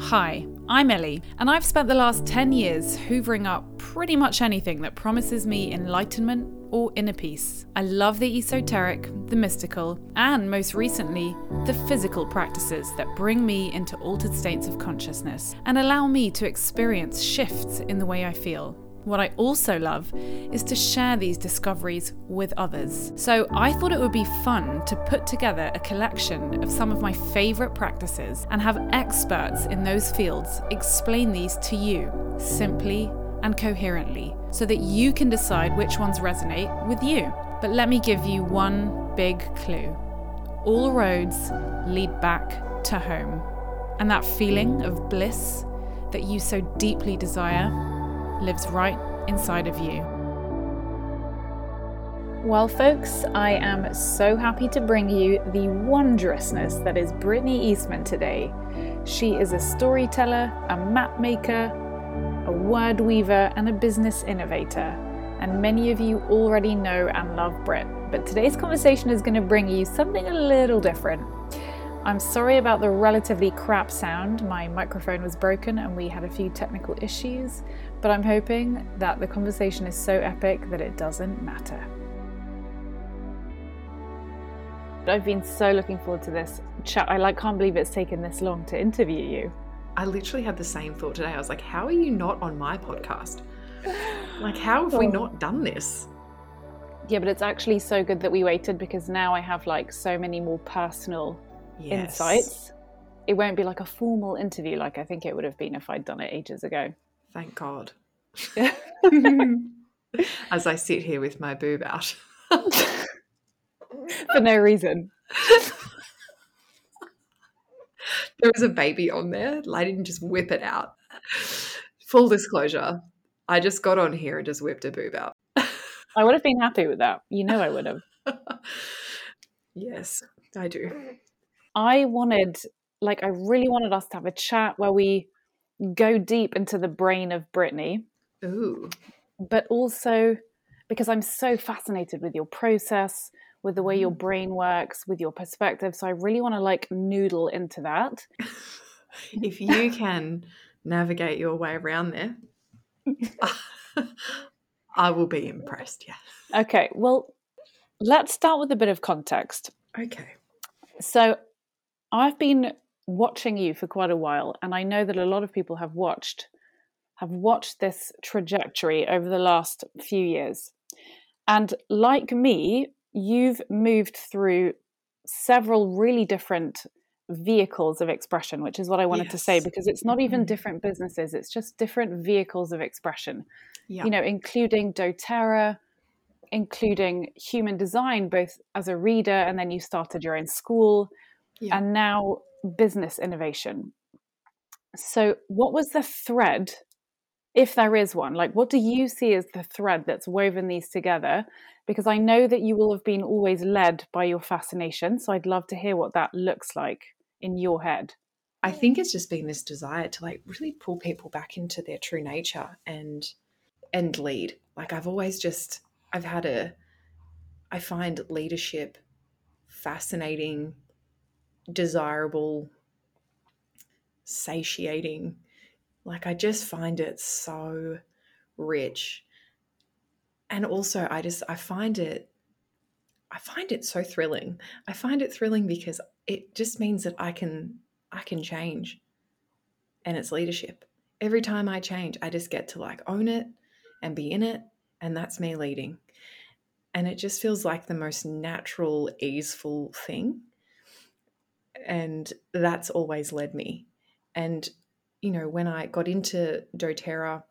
Hi, I'm Ellie, and I've spent the last 10 years hoovering up pretty much anything that promises me enlightenment or inner peace. I love the esoteric, the mystical, and most recently, the physical practices that bring me into altered states of consciousness and allow me to experience shifts in the way I feel. What I also love is to share these discoveries with others. So I thought it would be fun to put together a collection of some of my favourite practices and have experts in those fields explain these to you simply and coherently so that you can decide which ones resonate with you. But let me give you one big clue all roads lead back to home. And that feeling of bliss that you so deeply desire lives right inside of you. Well, folks, I am so happy to bring you the wondrousness that is Brittany Eastman today. She is a storyteller, a map maker, a word weaver, and a business innovator. And many of you already know and love Brit. But today's conversation is going to bring you something a little different. I'm sorry about the relatively crap sound. My microphone was broken and we had a few technical issues, but I'm hoping that the conversation is so epic that it doesn't matter. I've been so looking forward to this chat. I like can't believe it's taken this long to interview you. I literally had the same thought today. I was like, how are you not on my podcast? Like, how have we not done this? Yeah, but it's actually so good that we waited because now I have like so many more personal yes. insights. It won't be like a formal interview like I think it would have been if I'd done it ages ago. Thank God. As I sit here with my boob out. For no reason. there was a baby on there. I didn't just whip it out. Full disclosure, I just got on here and just whipped a boob out. I would have been happy with that. You know, I would have. yes, I do. I wanted, like, I really wanted us to have a chat where we go deep into the brain of Brittany. Ooh. But also because I'm so fascinated with your process, with the way your mm. brain works, with your perspective. So I really want to like noodle into that. if you can navigate your way around there, I will be impressed. Yeah. Okay. Well, let's start with a bit of context. Okay. So I've been watching you for quite a while, and I know that a lot of people have watched have watched this trajectory over the last few years. And like me, you've moved through several really different vehicles of expression, which is what I wanted yes. to say, because it's not even mm-hmm. different businesses, it's just different vehicles of expression. Yeah. You know, including doTERRA, including human design, both as a reader and then you started your own school, yeah. and now business innovation. So, what was the thread, if there is one? Like, what do you see as the thread that's woven these together because I know that you will have been always led by your fascination. So I'd love to hear what that looks like in your head. I think it's just been this desire to like really pull people back into their true nature and and lead. Like I've always just I've had a I find leadership fascinating, desirable, satiating. Like I just find it so rich. And also i just i find it i find it so thrilling. I find it thrilling because it just means that i can i can change. And it's leadership. Every time i change i just get to like own it and be in it and that's me leading. And it just feels like the most natural easeful thing and that's always led me. And you know when i got into doterra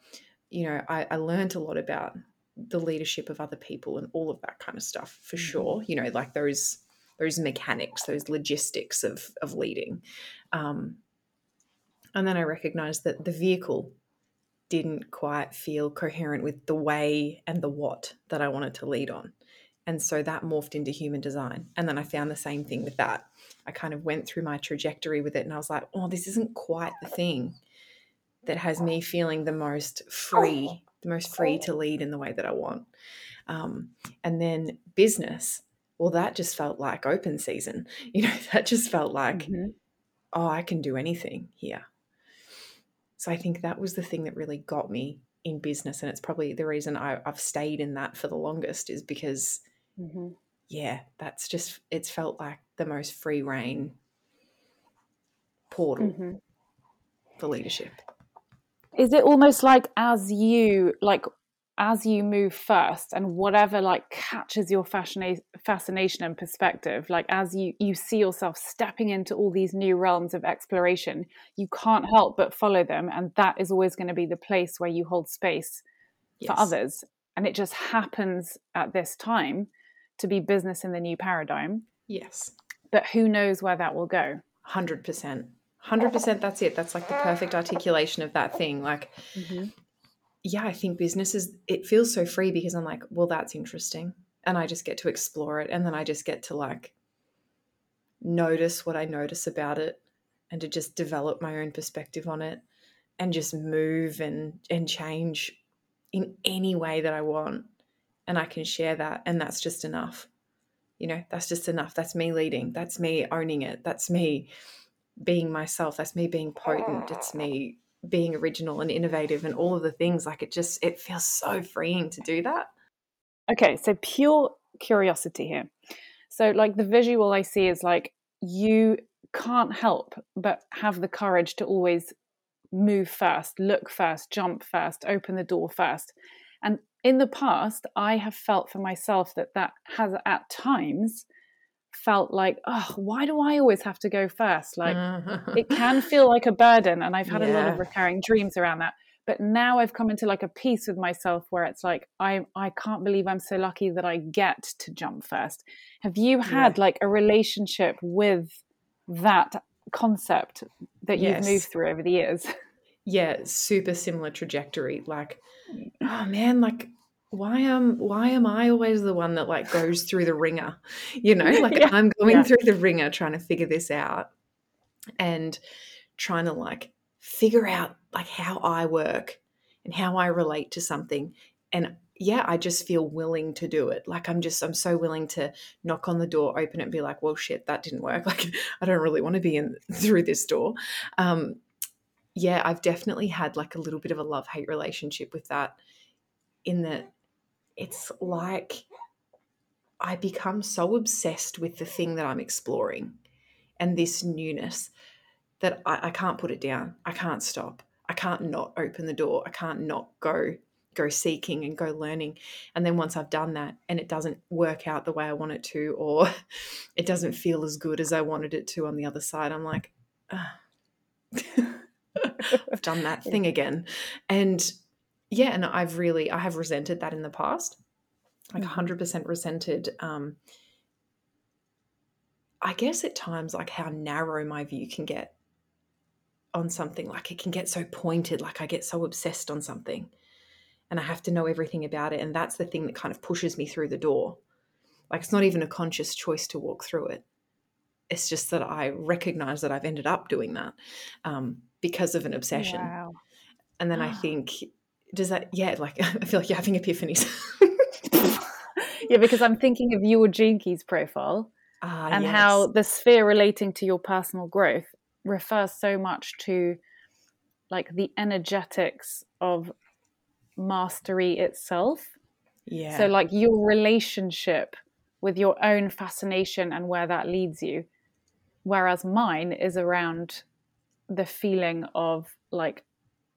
you know I, I learned a lot about the leadership of other people and all of that kind of stuff for mm-hmm. sure you know like those those mechanics those logistics of of leading. Um, and then i recognized that the vehicle didn't quite feel coherent with the way and the what that i wanted to lead on and so that morphed into human design and then i found the same thing with that i kind of went through my trajectory with it and i was like oh this isn't quite the thing that has me feeling the most free the most free to lead in the way that I want. Um, and then business, well, that just felt like open season. You know, that just felt like, mm-hmm. oh, I can do anything here. So I think that was the thing that really got me in business. And it's probably the reason I, have stayed in that for the longest is because, mm-hmm. yeah, that's just, it's felt like the most free rein portal mm-hmm. for leadership. Is it almost like as you, like as you move first and whatever like catches your fascina- fascination and perspective like as you you see yourself stepping into all these new realms of exploration you can't help but follow them and that is always going to be the place where you hold space yes. for others and it just happens at this time to be business in the new paradigm. Yes. But who knows where that will go? 100% 100% that's it. That's like the perfect articulation of that thing. Like mm-hmm. yeah, I think business is, it feels so free because I'm like, well, that's interesting. And I just get to explore it. And then I just get to like notice what I notice about it and to just develop my own perspective on it and just move and, and change in any way that I want. And I can share that. And that's just enough. You know, that's just enough. That's me leading. That's me owning it. That's me being myself. That's me being potent. It's me being original and innovative and all of the things like it just it feels so freeing to do that okay so pure curiosity here so like the visual i see is like you can't help but have the courage to always move first look first jump first open the door first and in the past i have felt for myself that that has at times felt like, oh, why do I always have to go first? Like it mm-hmm. can feel like a burden. And I've had yeah. a lot of recurring dreams around that. But now I've come into like a peace with myself where it's like, I, I can't believe I'm so lucky that I get to jump first. Have you had yeah. like a relationship with that concept that you've moved through over the years? Yeah, super similar trajectory. Like, oh man, like why am why am I always the one that like goes through the wringer? You know, like yeah. I'm going yeah. through the wringer trying to figure this out and trying to like figure out like how I work and how I relate to something. And yeah, I just feel willing to do it. Like I'm just I'm so willing to knock on the door, open it, and be like, well shit, that didn't work. Like I don't really want to be in through this door. Um yeah, I've definitely had like a little bit of a love-hate relationship with that in that it's like I become so obsessed with the thing that I'm exploring and this newness that I, I, can't put it down. I can't stop. I can't not open the door. I can't not go go seeking and go learning. And then once I've done that and it doesn't work out the way I want it to, or it doesn't feel as good as I wanted it to on the other side, I'm like, I've done that thing again. And yeah, and I've really I have resented that in the past, like mm-hmm. hundred percent resented. Um, I guess at times like how narrow my view can get on something. Like it can get so pointed. Like I get so obsessed on something, and I have to know everything about it. And that's the thing that kind of pushes me through the door. Like it's not even a conscious choice to walk through it. It's just that I recognize that I've ended up doing that um, because of an obsession. Wow. And then I think does that yeah like i feel like you're having epiphanies yeah because i'm thinking of your gene keys profile ah, and yes. how the sphere relating to your personal growth refers so much to like the energetics of mastery itself yeah so like your relationship with your own fascination and where that leads you whereas mine is around the feeling of like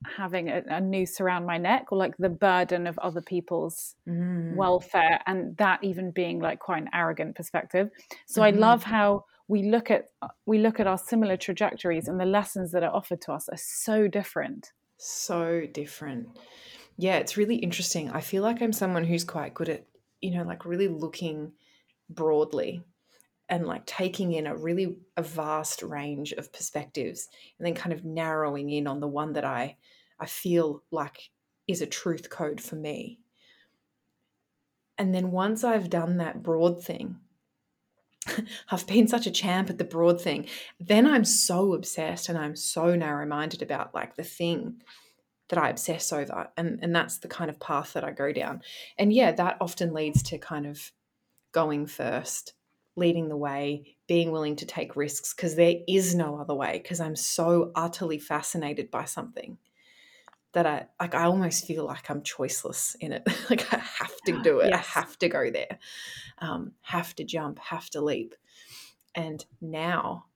having a, a, noose around my neck or like the burden of other people's mm. welfare and that even being like quite an arrogant perspective. So mm-hmm. i love how we look at we look at our similar trajectories and the lessons that are offered to us are so different. So different. Yeah it's really interesting. I feel like i'm someone who's quite good at you know like really looking broadly and like taking in a really a vast range of perspectives and then kind of narrowing in on the one that I I feel like is a truth code for me. And then once I've done that broad thing, I've been such a champ at the broad thing, then I'm so obsessed and I'm so narrow-minded about like the thing that I obsess over. And and that's the kind of path that I go down. And yeah, that often leads to kind of going first leading the way, being willing to take risks because there is no other way because I'm so utterly fascinated by something. that I like I almost feel like I'm choiceless in it. like I have to do it. Yes. I have to go there. Um, have to jump, have to leap. And now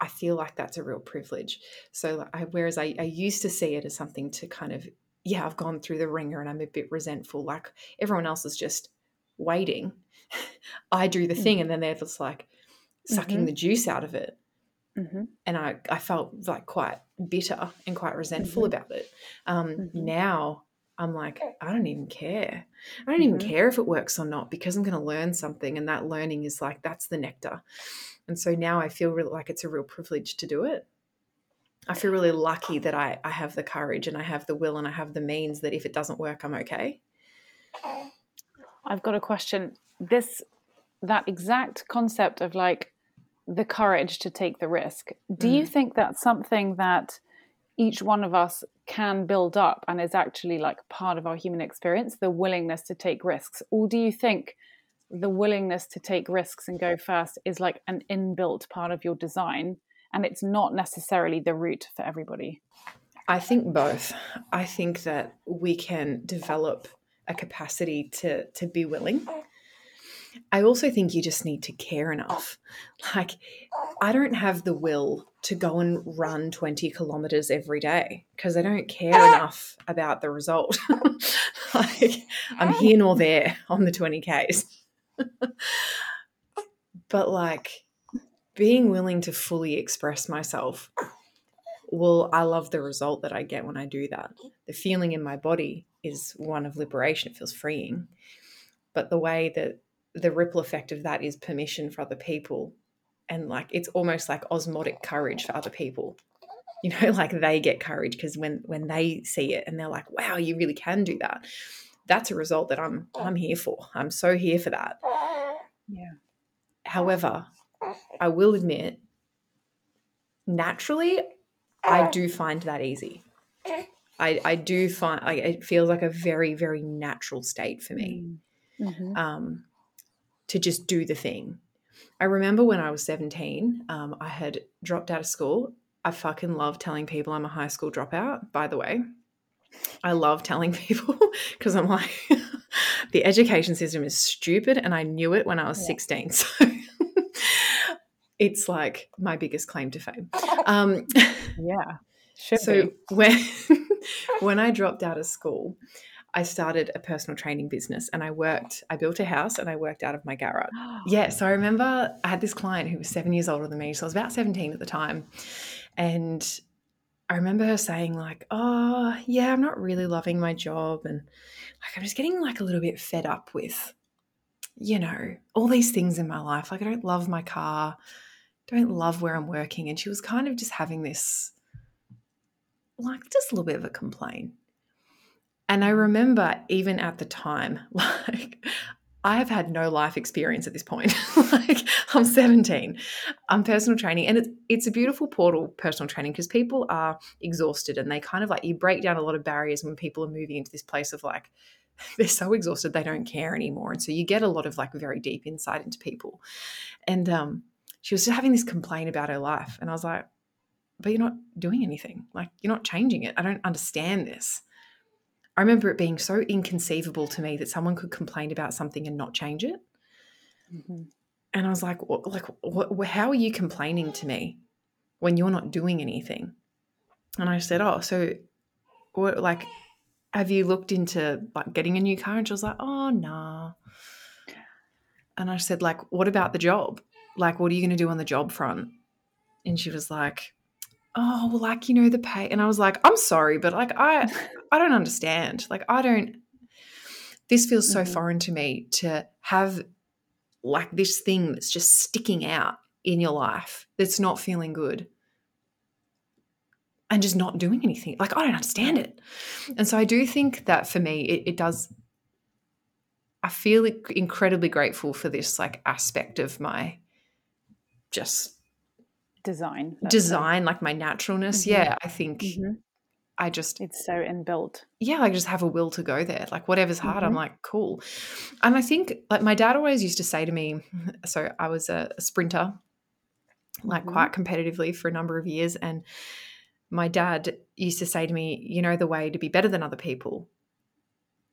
I feel like that's a real privilege. So I, whereas I, I used to see it as something to kind of, yeah, I've gone through the wringer and I'm a bit resentful. Like everyone else is just waiting. I do the thing mm-hmm. and then they're just like sucking mm-hmm. the juice out of it. Mm-hmm. And I, I felt like quite bitter and quite resentful mm-hmm. about it. Um, mm-hmm. now I'm like, I don't even care. I don't even mm-hmm. care if it works or not because I'm going to learn something. And that learning is like, that's the nectar. And so now I feel really like it's a real privilege to do it. I feel really lucky that I, I have the courage and I have the will and I have the means that if it doesn't work, I'm okay. I've got a question. This, that exact concept of like the courage to take the risk, do mm. you think that's something that each one of us can build up and is actually like part of our human experience, the willingness to take risks? Or do you think the willingness to take risks and go first is like an inbuilt part of your design and it's not necessarily the route for everybody? I think both. I think that we can develop a capacity to to be willing I also think you just need to care enough. Like, I don't have the will to go and run 20 kilometers every day because I don't care ah! enough about the result. like, I'm here nor there on the 20Ks. but, like, being willing to fully express myself, well, I love the result that I get when I do that. The feeling in my body is one of liberation, it feels freeing. But the way that the ripple effect of that is permission for other people. And like it's almost like osmotic courage for other people. You know like they get courage because when when they see it and they're like wow you really can do that. That's a result that i'm i'm here for. I'm so here for that. Yeah. However i will admit naturally i do find that easy. I i do find like it feels like a very very natural state for me. Mm-hmm. um to just do the thing. I remember when I was 17, um, I had dropped out of school. I fucking love telling people I'm a high school dropout, by the way. I love telling people because I'm like, the education system is stupid and I knew it when I was yeah. 16. So it's like my biggest claim to fame. Um, yeah. so be. when when I dropped out of school, I started a personal training business and I worked, I built a house and I worked out of my garage. yeah. So I remember I had this client who was seven years older than me. So I was about 17 at the time. And I remember her saying, like, oh, yeah, I'm not really loving my job. And like, I'm just getting like a little bit fed up with, you know, all these things in my life. Like, I don't love my car, don't love where I'm working. And she was kind of just having this, like, just a little bit of a complaint. And I remember even at the time, like I have had no life experience at this point. like I'm 17. I'm personal training and it's it's a beautiful portal personal training because people are exhausted and they kind of like you break down a lot of barriers when people are moving into this place of like they're so exhausted they don't care anymore and so you get a lot of like very deep insight into people. And um she was just having this complaint about her life and I was like but you're not doing anything. Like you're not changing it. I don't understand this. I remember it being so inconceivable to me that someone could complain about something and not change it. Mm-hmm. And I was like, what, like, what, how are you complaining to me when you're not doing anything? And I said, oh, so what, like, have you looked into like getting a new car? And she was like, oh, nah. And I said, like, what about the job? Like, what are you going to do on the job front? And she was like, oh well like you know the pay and i was like i'm sorry but like i i don't understand like i don't this feels so mm-hmm. foreign to me to have like this thing that's just sticking out in your life that's not feeling good and just not doing anything like i don't understand it and so i do think that for me it, it does i feel incredibly grateful for this like aspect of my just design design like my naturalness mm-hmm. yeah i think mm-hmm. I just it's so inbuilt yeah i just have a will to go there like whatever's hard mm-hmm. i'm like cool and i think like my dad always used to say to me so i was a, a sprinter like mm-hmm. quite competitively for a number of years and my dad used to say to me, you know, the way to be better than other people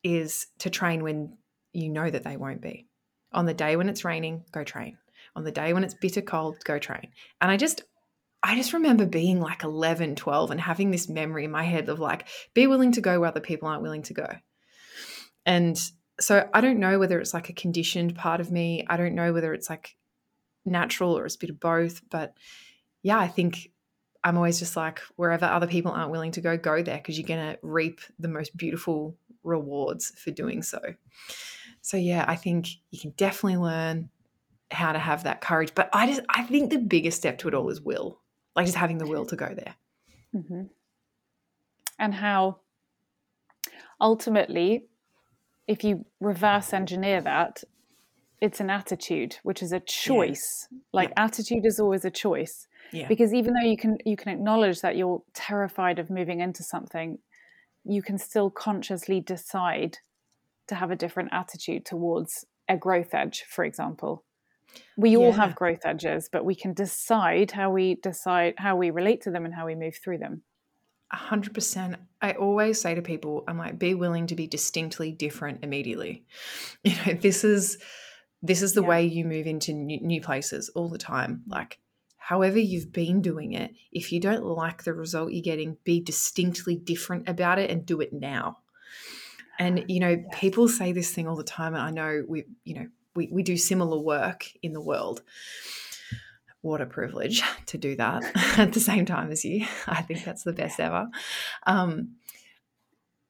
is to train when you know that they won't be. On the day when it's raining, go train. On the day when it's bitter cold, go train. And I just, I just remember being like 11, 12 and having this memory in my head of like, be willing to go where other people aren't willing to go. And so I don't know whether it's like a conditioned part of me. I don't know whether it's like natural or it's a bit of both. But yeah, I think I'm always just like, wherever other people aren't willing to go, go there because you're going to reap the most beautiful rewards for doing so. So yeah, I think you can definitely learn how to have that courage. But I just, I think the biggest step to it all is will, like just having the will to go there. Mm-hmm. And how ultimately if you reverse engineer that, it's an attitude, which is a choice. Yeah. Like yeah. attitude is always a choice. Yeah. Because even though you can you can acknowledge that you're terrified of moving into something, you can still consciously decide to have a different attitude towards a growth edge, for example. We yeah. all have growth edges, but we can decide how we decide how we relate to them and how we move through them. 100%. I always say to people, I'm like, be willing to be distinctly different immediately. You know, this is this is the yeah. way you move into new, new places all the time. Like, however you've been doing it, if you don't like the result you're getting, be distinctly different about it and do it now. And you know, yes. people say this thing all the time, and I know we, you know, we, we do similar work in the world what a privilege to do that at the same time as you. I think that's the best ever. Um,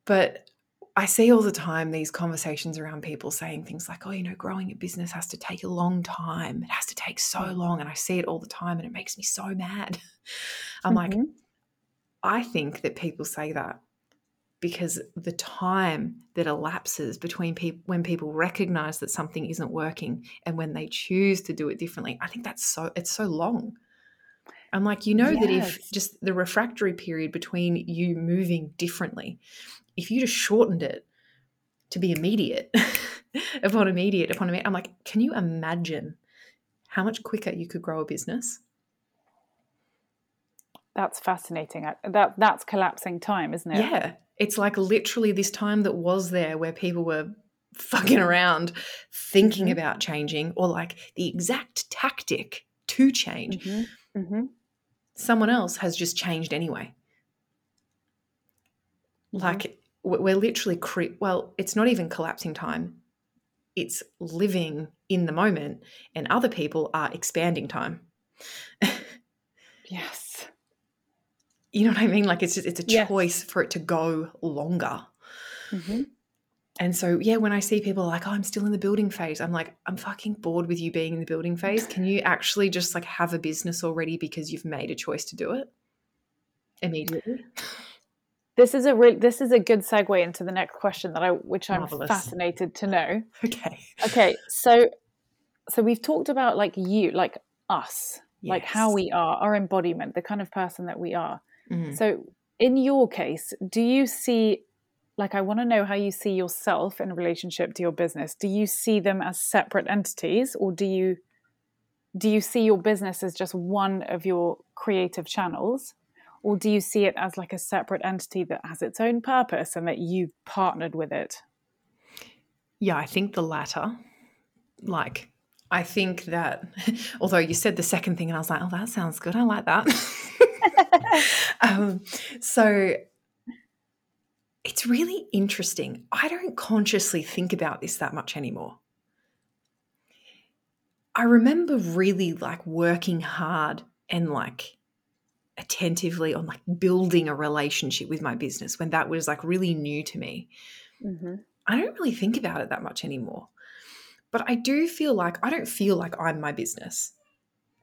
but I see all the time these conversations around people saying things like, oh, you know, growing a business has to take a long time. It has to take so mm. long. And I see it all the time and it makes me so mad. I'm mm-hmm. like, I think that people say that because the time that elapses between people when people recognize that something isn't working and when they choose to do it differently i think that's so it's so long. I'm like you know yes. that if just the refractory period between you moving differently if you just shortened it to be immediate upon immediate upon immediate i'm like can you imagine how much quicker you could grow a business? That's fascinating that that's collapsing time isn't it? Yeah it's like literally this time that was there where people were fucking around thinking mm-hmm. about changing or like the exact tactic to change. Mm-hmm. Mm-hmm. Someone else has just changed anyway. Mm-hmm. Like we're literally, cre- well, it's not even collapsing time. It's living in the moment, and other people are expanding time. yes you know what I mean? Like it's just, it's a yes. choice for it to go longer. Mm-hmm. And so, yeah, when I see people like, oh, I'm still in the building phase, I'm like, I'm fucking bored with you being in the building phase. Can you actually just like have a business already because you've made a choice to do it immediately? This is a real, this is a good segue into the next question that I, which I'm Marvelous. fascinated to know. Okay. Okay. So, so we've talked about like you, like us, yes. like how we are, our embodiment, the kind of person that we are. Mm-hmm. So, in your case, do you see, like, I want to know how you see yourself in relationship to your business. Do you see them as separate entities, or do you do you see your business as just one of your creative channels, or do you see it as like a separate entity that has its own purpose and that you've partnered with it? Yeah, I think the latter. Like, I think that, although you said the second thing, and I was like, oh, that sounds good. I like that. um, so it's really interesting. I don't consciously think about this that much anymore. I remember really like working hard and like attentively on like building a relationship with my business when that was like really new to me. Mm-hmm. I don't really think about it that much anymore. But I do feel like I don't feel like I'm my business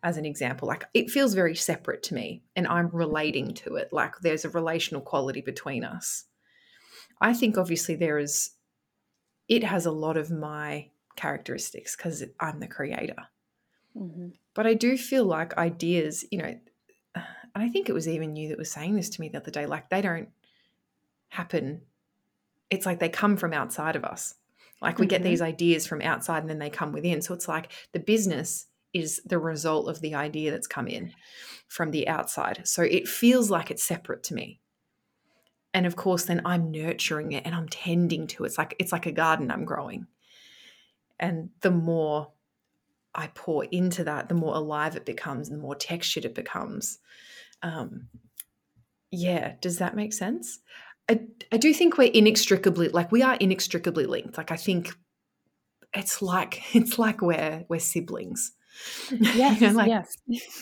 as an example. Like it feels very separate to me and I'm relating to it. Like there's a relational quality between us. I think obviously there is, it has a lot of my characteristics because I'm the creator. Mm-hmm. But I do feel like ideas, you know, and I think it was even you that was saying this to me the other day, like they don't happen. It's like they come from outside of us. Like we mm-hmm. get these ideas from outside and then they come within. So it's like the business is the result of the idea that's come in from the outside. So it feels like it's separate to me. And of course, then I'm nurturing it and I'm tending to it. It's like it's like a garden I'm growing. And the more I pour into that, the more alive it becomes the more textured it becomes. Um, yeah, does that make sense? I, I do think we're inextricably like we are inextricably linked. Like I think it's like it's like we're we're siblings. Yes, you know, like, yes.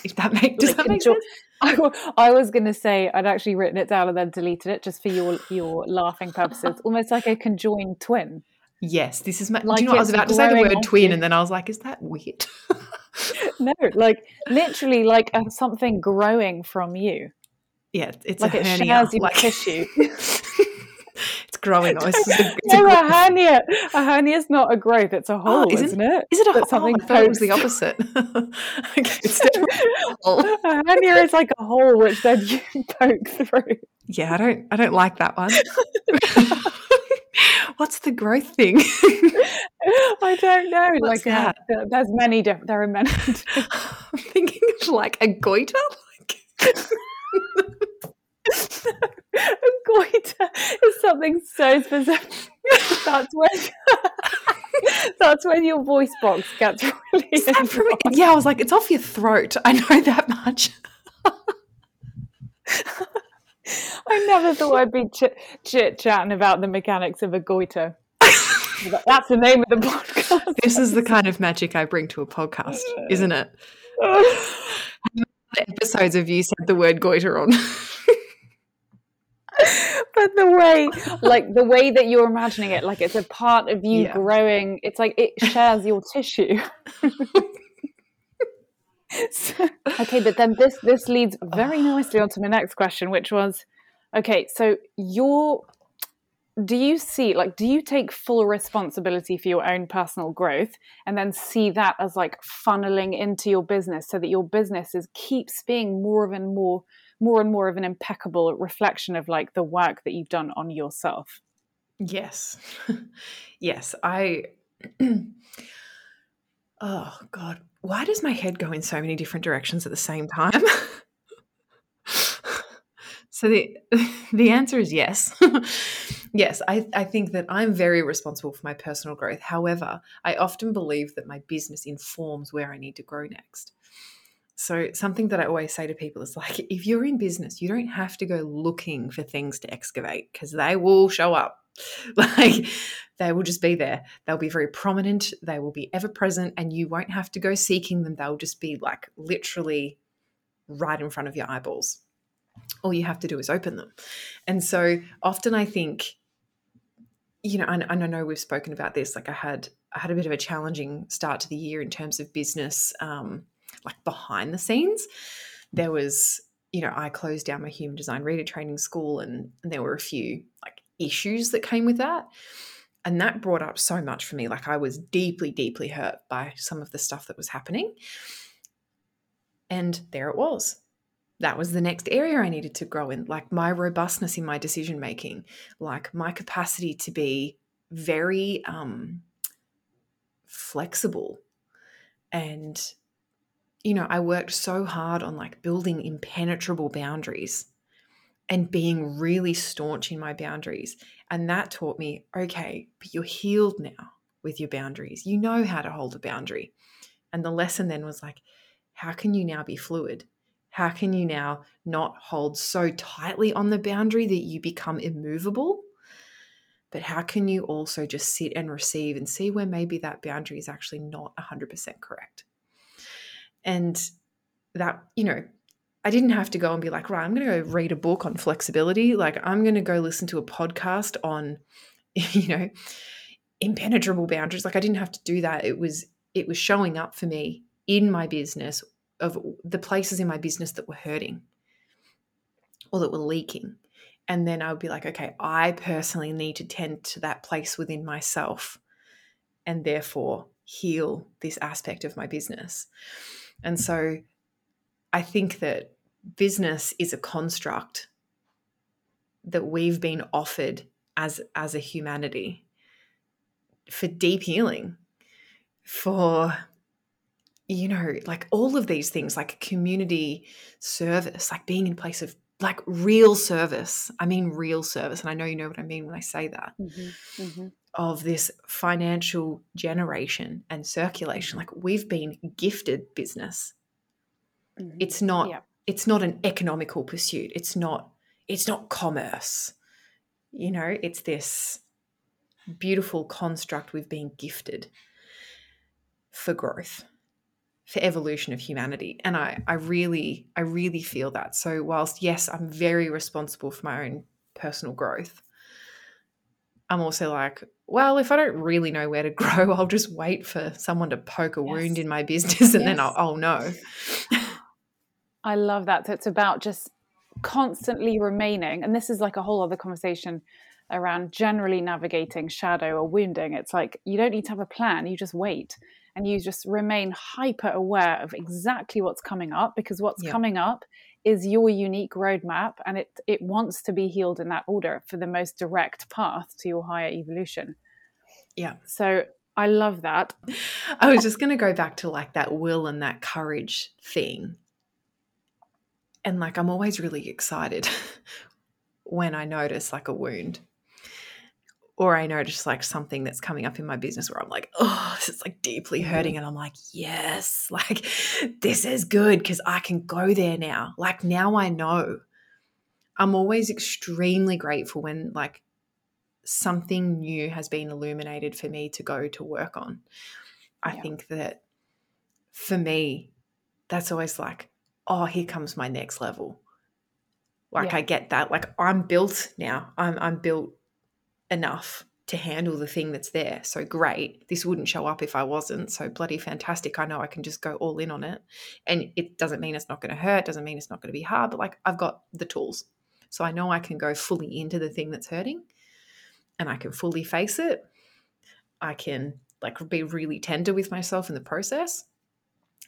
If that make does like that make sense? I, I was going to say I'd actually written it down and then deleted it just for your your laughing purposes, almost like a conjoined twin. Yes, this is my. Like do you know what I was about to say the word twin, and then I was like, "Is that weird?" no, like literally, like a, something growing from you. Yeah, it's like a it hernia, shares your like tissue. Growing. It's, it's, a, it's no, a, a hernia. A hernia is not a growth; it's a hole, oh, isn't, isn't, it? Is it a hole? something I it was the opposite. okay, it's a hole. A hernia is like a hole which then you poke through. Yeah, I don't. I don't like that one. What's the growth thing? I don't know. What's like uh, that? there's many different. There are many. I'm thinking of like a goiter. Like goiter is something so specific. That's when. that's when your voice box gets really. From? Yeah, I was like, it's off your throat. I know that much. I never thought I'd be chit chit chatting about the mechanics of a goiter. That's the name of the podcast. This is the kind of magic I bring to a podcast, isn't it? Episodes of you said the word goiter on. But the way like the way that you're imagining it like it's a part of you Yeah. growing it's like it shares your tissue So- okay but then this this leads very nicely on to my next question which was okay so your do you see like do you take full responsibility for your own personal growth and then see that as like funneling into your business so that your business is keeps being more and more more and more of an impeccable reflection of like the work that you've done on yourself Yes. yes. I. oh, God. Why does my head go in so many different directions at the same time? so the the answer is yes. yes, I, I think that I'm very responsible for my personal growth. However, I often believe that my business informs where I need to grow next. So something that I always say to people is like, if you're in business, you don't have to go looking for things to excavate because they will show up. Like they will just be there. They'll be very prominent. They will be ever present, and you won't have to go seeking them. They'll just be like literally right in front of your eyeballs. All you have to do is open them. And so often I think, you know, and, and I know we've spoken about this. Like I had, I had a bit of a challenging start to the year in terms of business, um, like behind the scenes. There was, you know, I closed down my human design reader training school, and, and there were a few like issues that came with that. And that brought up so much for me. Like I was deeply, deeply hurt by some of the stuff that was happening. And there it was. That was the next area I needed to grow in, like my robustness in my decision making, like my capacity to be very um, flexible. And, you know, I worked so hard on like building impenetrable boundaries and being really staunch in my boundaries. And that taught me okay, but you're healed now with your boundaries. You know how to hold a boundary. And the lesson then was like, how can you now be fluid? How can you now not hold so tightly on the boundary that you become immovable? But how can you also just sit and receive and see where maybe that boundary is actually not 100% correct? And that, you know, I didn't have to go and be like, right, I'm going to go read a book on flexibility. Like, I'm going to go listen to a podcast on, you know, impenetrable boundaries. Like, I didn't have to do that. It was, it was showing up for me in my business of the places in my business that were hurting or that were leaking. And then I would be like, okay, I personally need to tend to that place within myself and therefore heal this aspect of my business. And so I think that business is a construct that we've been offered as as a humanity for deep healing for you know, like all of these things, like community service, like being in place of like real service. I mean, real service. And I know you know what I mean when I say that. Mm-hmm. Mm-hmm. Of this financial generation and circulation. Like we've been gifted business. Mm-hmm. It's not, yeah. it's not an economical pursuit. It's not, it's not commerce. You know, it's this beautiful construct we've been gifted for growth for evolution of humanity and i i really i really feel that so whilst yes i'm very responsible for my own personal growth i'm also like well if i don't really know where to grow i'll just wait for someone to poke a yes. wound in my business and yes. then I'll, I'll know i love that so it's about just constantly remaining and this is like a whole other conversation around generally navigating shadow or wounding it's like you don't need to have a plan you just wait and you just remain hyper aware of exactly what's coming up because what's yeah. coming up is your unique roadmap and it it wants to be healed in that order for the most direct path to your higher evolution. Yeah. So i love that. I was just going to go back to like that will and that courage thing. And like i'm always really excited when i notice like a wound or I notice like something that's coming up in my business where I'm like, oh, this is like deeply mm-hmm. hurting. And I'm like, yes, like this is good because I can go there now. Like now I know. I'm always extremely grateful when like something new has been illuminated for me to go to work on. I yeah. think that for me, that's always like, oh, here comes my next level. Like yeah. I get that. Like I'm built now. I'm I'm built enough to handle the thing that's there. So great. This wouldn't show up if I wasn't. So bloody fantastic. I know I can just go all in on it. And it doesn't mean it's not going to hurt, doesn't mean it's not going to be hard, but like I've got the tools. So I know I can go fully into the thing that's hurting and I can fully face it. I can like be really tender with myself in the process.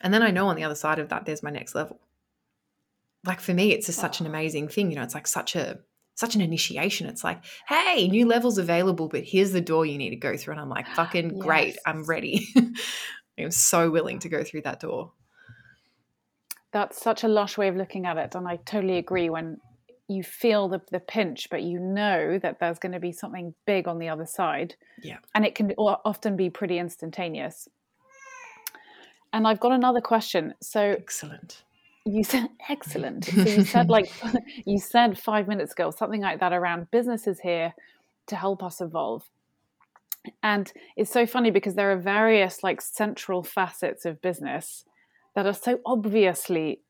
And then I know on the other side of that there's my next level. Like for me it's just such an amazing thing, you know, it's like such a such an initiation. It's like, hey, new levels available, but here's the door you need to go through. And I'm like, fucking yes. great, I'm ready. I'm so willing to go through that door. That's such a lush way of looking at it. And I totally agree when you feel the, the pinch, but you know that there's going to be something big on the other side. Yeah. And it can often be pretty instantaneous. And I've got another question. So, excellent you said excellent. So you said like you said five minutes ago, something like that around businesses here to help us evolve. And it's so funny because there are various like central facets of business that are so obviously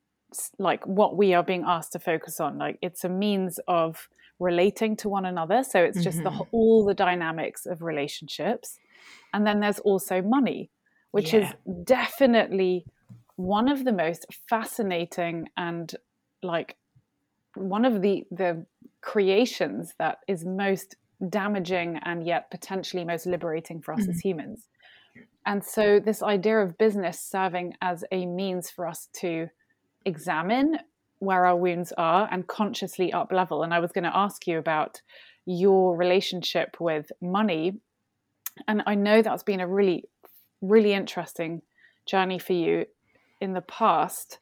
like what we are being asked to focus on. Like it's a means of relating to one another. So it's just mm-hmm. the all the dynamics of relationships. And then there's also money, which yeah. is definitely one of the most fascinating and like one of the the creations that is most damaging and yet potentially most liberating for us mm-hmm. as humans. And so this idea of business serving as a means for us to examine where our wounds are and consciously up level. And I was going to ask you about your relationship with money. And I know that's been a really, really interesting journey for you in the past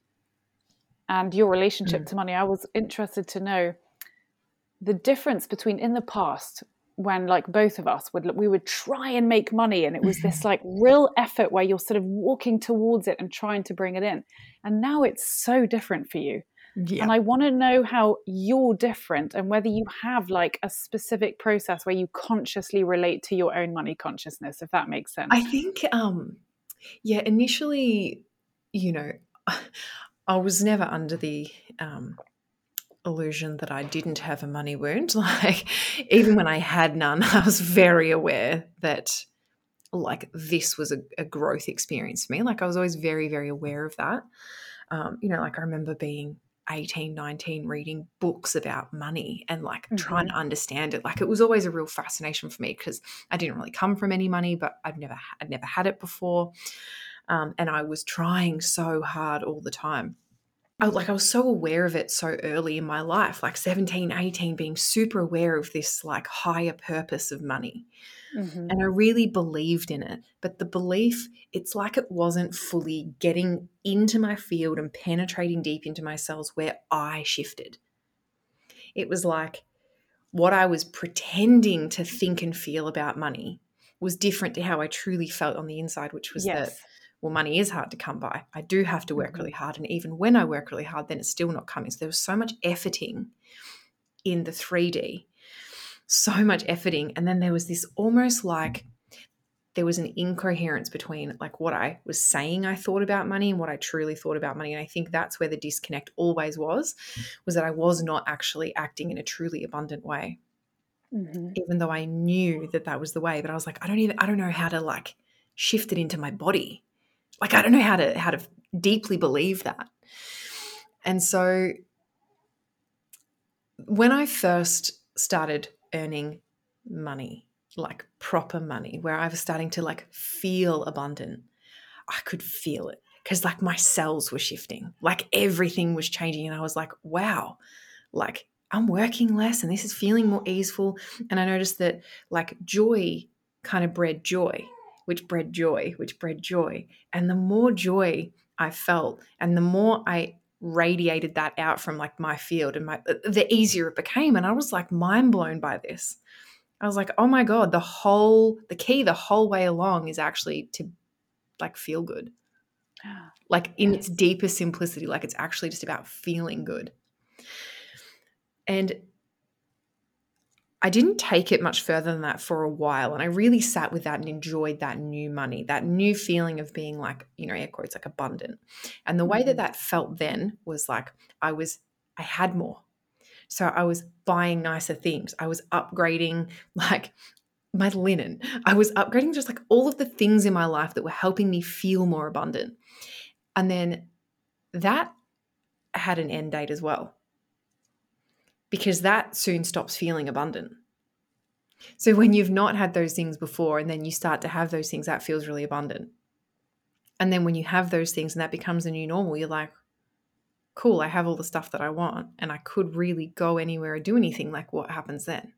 and your relationship mm. to money, I was interested to know the difference between in the past when like both of us would we would try and make money and it was this like real effort where you're sort of walking towards it and trying to bring it in and now it's so different for you yeah. and i want to know how you're different and whether you have like a specific process where you consciously relate to your own money consciousness if that makes sense i think um yeah initially you know, I was never under the um, illusion that I didn't have a money wound. Like, even when I had none, I was very aware that, like, this was a, a growth experience for me. Like, I was always very, very aware of that. Um, you know, like, I remember being 18, 19, reading books about money and like mm-hmm. trying to understand it. Like, it was always a real fascination for me because I didn't really come from any money, but I've never, I'd never had it before. Um, and I was trying so hard all the time. I, like I was so aware of it so early in my life, like 17, 18, being super aware of this like higher purpose of money. Mm-hmm. And I really believed in it. But the belief, it's like it wasn't fully getting into my field and penetrating deep into my cells where I shifted. It was like what I was pretending to think and feel about money was different to how I truly felt on the inside, which was yes. that, well, money is hard to come by. I do have to work mm-hmm. really hard. And even when I work really hard, then it's still not coming. So there was so much efforting in the 3D so much efforting. And then there was this almost like there was an incoherence between like what I was saying I thought about money and what I truly thought about money. And I think that's where the disconnect always was, was that I was not actually acting in a truly abundant way. Mm-hmm. Even though I knew that that was the way, but I was like, I don't even, I don't know how to like shift it into my body. Like, I don't know how to, how to deeply believe that. And so when I first started earning money, like proper money, where I was starting to like feel abundant. I could feel it because like my cells were shifting, like everything was changing. And I was like, wow, like I'm working less and this is feeling more easeful. And I noticed that like joy kind of bred joy, which bred joy, which bred joy. And the more joy I felt and the more I radiated that out from like my field and my uh, the easier it became. And i was like mind blown by this. I was like oh my god the whole the key the whole way along is actually to like feel good. Ah, like in its deepest simplicity like it's actually just about feeling good. And I didn't take it much further than that for a while. And I really sat with that and enjoyed that new money, that new feeling of being like, you know, air quotes, like abundant. And the way that mm-hmm. that felt then was like I was, I had more. So I was buying nicer things. I was upgrading like my linen. I was upgrading just like all of the things in my life that were helping me feel more abundant. And then that had an end date as well because that soon stops feeling abundant. So when you've not had those things before and then you start to have those things, that feels really abundant. And then when you have those things and that becomes a new normal, you're like, cool, I have all the stuff that I want and I could really go anywhere or do anything. Like, what happens then?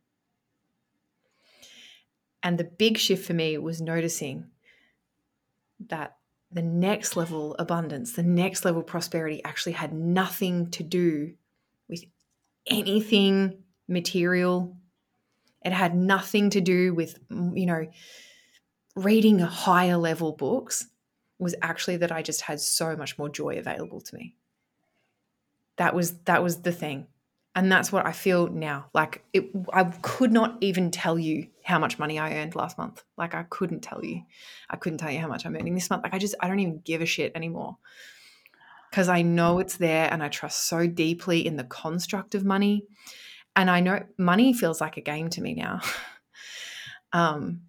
And the big shift for me was noticing that the next level abundance, the next level prosperity actually had nothing to do anything material. It had nothing to do with, you know, reading higher level books. Was actually that I just had so much more joy available to me. That was that was the thing. And that's what I feel now. Like it, I could not even tell you how much money I earned last month. Like I couldn't tell you. I couldn't tell you how much I'm earning this month. Like I just I don't even give a shit anymore because I know it's there and I trust so deeply in the construct of money. And I know money feels like a game to me now. um,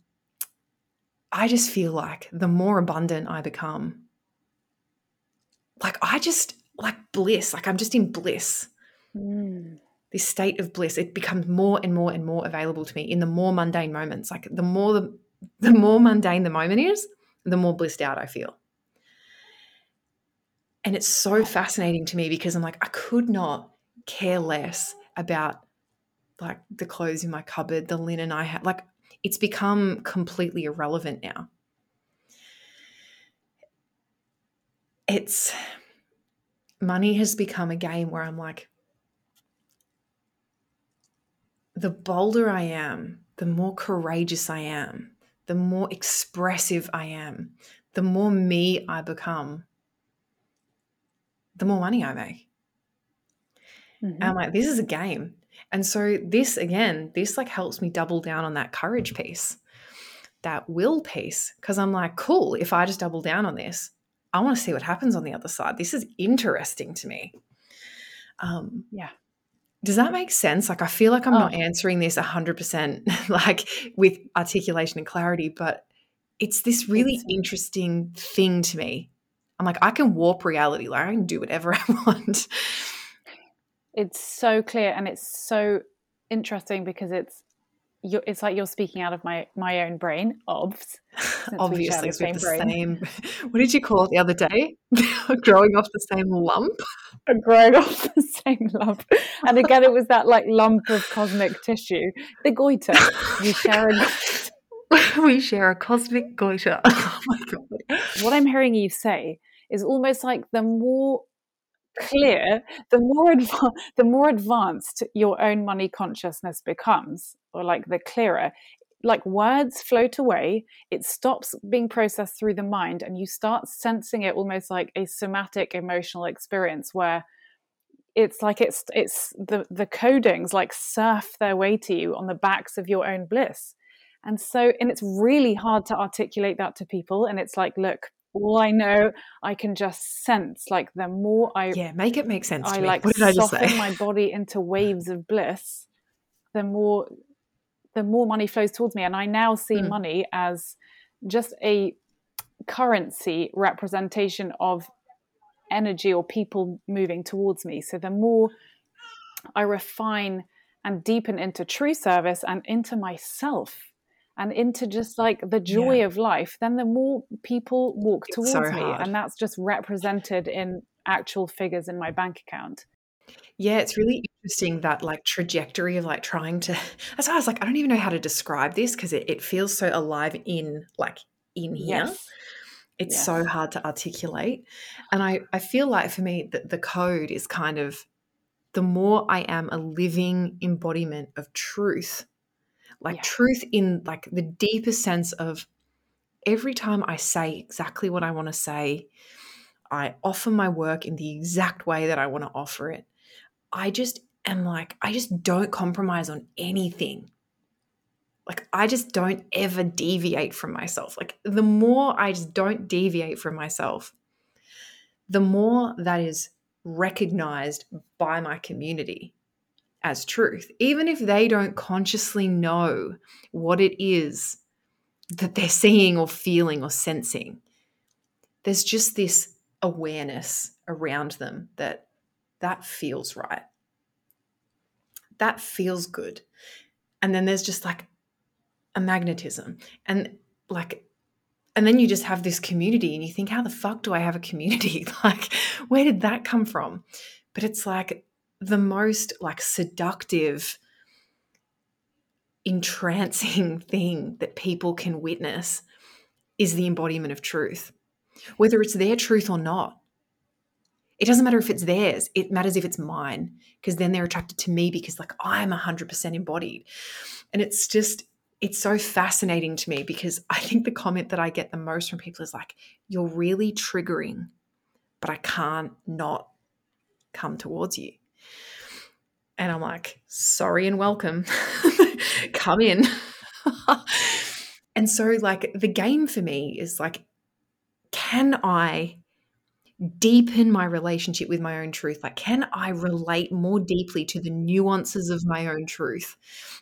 I just feel like the more abundant I become, like I just like bliss, like I'm just in bliss. Mm. This state of bliss, it becomes more and more and more available to me in the more mundane moments. Like the more the, the more mundane the moment is, the more blissed out I feel. And it's so fascinating to me because I'm like, I could not care less about like the clothes in my cupboard, the linen I have. Like, it's become completely irrelevant now. It's money has become a game where I'm like, the bolder I am, the more courageous I am, the more expressive I am, the more me I become, the more money I make. Mm-hmm. And I'm like, this is a game. And so this again, this like helps me double down on that courage piece, that will piece. Cause I'm like, cool, if I just double down on this, I want to see what happens on the other side. This is interesting to me. Um, yeah. Does that make sense? Like, I feel like I'm oh. not answering this 100% like with articulation and clarity, but it's this really interesting thing to me I'm like, I can warp reality. Like, I can do whatever I want. It's so clear and it's so interesting because it's you're, it's like you're speaking out of my my own brain. Obs. Obviously, the same, the same. What did you call it the other day? growing off the same lump. growing off the same lump, and again, it was that like lump of cosmic tissue, the goiter. We share a. we share a cosmic goiter. Oh my god! What I'm hearing you say is almost like the more clear, the more the more advanced your own money consciousness becomes, or like the clearer, like words float away. It stops being processed through the mind, and you start sensing it almost like a somatic emotional experience where it's like it's it's the the codings like surf their way to you on the backs of your own bliss and so and it's really hard to articulate that to people and it's like look all I know, I can just sense like the more I yeah, make it make sense. I like what did I just soften my body into waves of bliss, the more the more money flows towards me, and I now see Mm. money as just a currency representation of energy or people moving towards me. So the more I refine and deepen into true service and into myself and into just like the joy Yeah. of life, then the more people walk It's towards so me. And that's just represented in actual figures in my bank account. Yeah, it's really interesting that like trajectory of like trying to. That's why I was like, I don't even know how to describe this because it, it feels so alive in like in here. Yes. It's Yes. so hard to articulate. And I, I feel like for me that the code is kind of the more I am a living embodiment of truth, like Yeah. truth in like the deepest sense of every time I say exactly what I want to say, I offer my work in the exact way that I want to offer it. I just am like, I just don't compromise on anything. Like, I just don't ever deviate from myself. Like, the more I just don't deviate from myself, the more that is recognized by my community as truth, even if they don't consciously know what it is that they're seeing or feeling or sensing. There's just this awareness around them that that feels right. That feels good. And then there's just like a magnetism. And like, and then you just have this community and you think, how the fuck do I have a community? like, where did that come from? But it's like the most like seductive, entrancing thing that people can witness is the embodiment of truth, whether it's their truth or not. It doesn't matter if it's theirs, it matters if it's mine, because then they're attracted to me because, like, I'm 100% embodied. And it's just, it's so fascinating to me because I think the comment that I get the most from people is like, you're really triggering, but I can't not come towards you. And I'm like, sorry and welcome. come in. and so, like, the game for me is like, can I deepen my relationship with my own truth? Like, can I relate more deeply to the nuances of my own truth?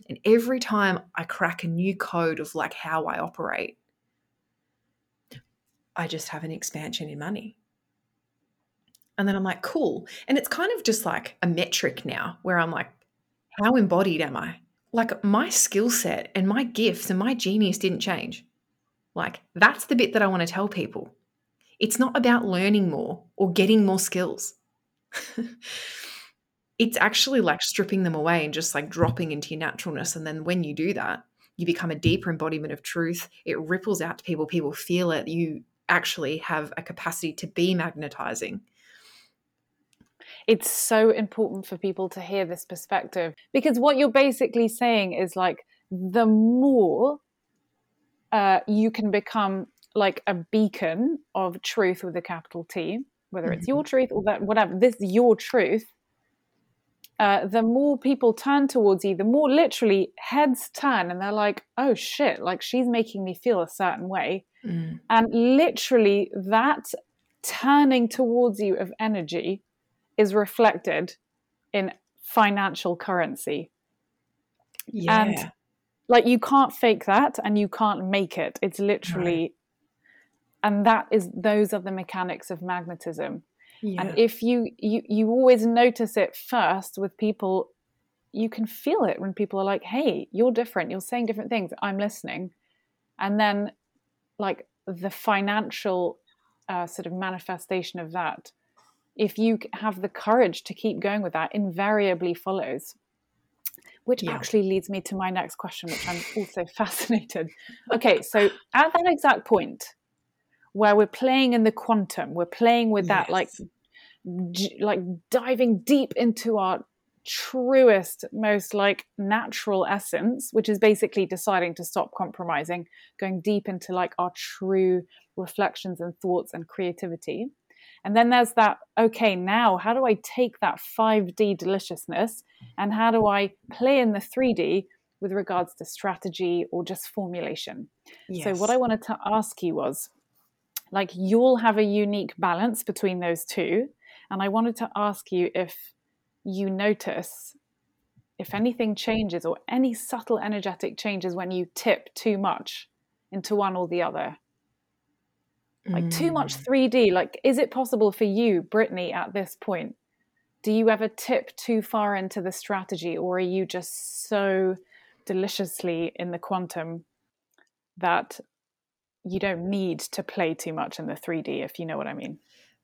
And every time I crack a new code of like how I operate, I just have an expansion in money. And then I'm like, cool. And it's kind of just like a metric now where I'm like, how embodied am I? Like, my skill set and my gifts and my genius didn't change. Like, that's the bit that I want to tell people. It's not about learning more or getting more skills. it's actually like stripping them away and just like dropping into your naturalness. And then when you do that, you become a deeper embodiment of truth. It ripples out to people, people feel it. You actually have a capacity to be magnetizing. It's so important for people to hear this perspective because what you're basically saying is like the more uh, you can become like a beacon of truth with a capital T, whether it's your truth or that whatever this your truth. Uh, the more people turn towards you, the more literally heads turn and they're like, oh shit, like she's making me feel a certain way. Mm. And literally, that turning towards you of energy is reflected in financial currency. Yeah. And like, you can't fake that and you can't make it. It's literally, and that is, those are the mechanics of magnetism. yeah. And if you, you, you always notice it first with people you can feel it when people are like, hey, you're different, you're saying different things, I'm listening. And then, like, the financial uh, sort of manifestation of that, if you have the courage to keep going with that, invariably follows. Which yeah. actually leads me to my next question, which I'm also fascinated. Okay, so at that exact point where we're playing in the quantum, we're playing with that yes. like like diving deep into our truest, most like natural essence, which is basically deciding to stop compromising, going deep into like our true reflections and thoughts and creativity. And then there's that, okay, now how do I take that 5D deliciousness and how do I play in the 3D with regards to strategy or just formulation? Yes. So, what I wanted to ask you was like, you'll have a unique balance between those two. And I wanted to ask you if you notice if anything changes or any subtle energetic changes when you tip too much into one or the other. Like mm. too much 3D. Mm. Like, is it possible for you, Brittany, at this point? Do you ever tip too far into the strategy, or are you just so deliciously in the quantum that you don't need to play too much in the 3D, if you know what I mean?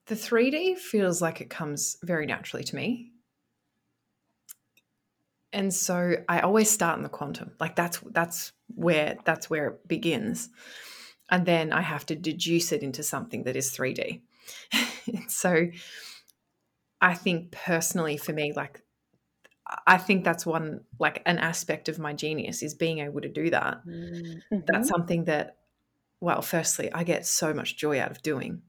The 3D feels like it comes very naturally to me. And so I always start in the quantum. Like that's that's where that's where it begins. And then I have to deduce it into something that is 3D. so I think personally for me like I think that's one like an aspect of my genius is being able to do that. Mm-hmm. That's something that well, firstly, I get so much joy out of doing.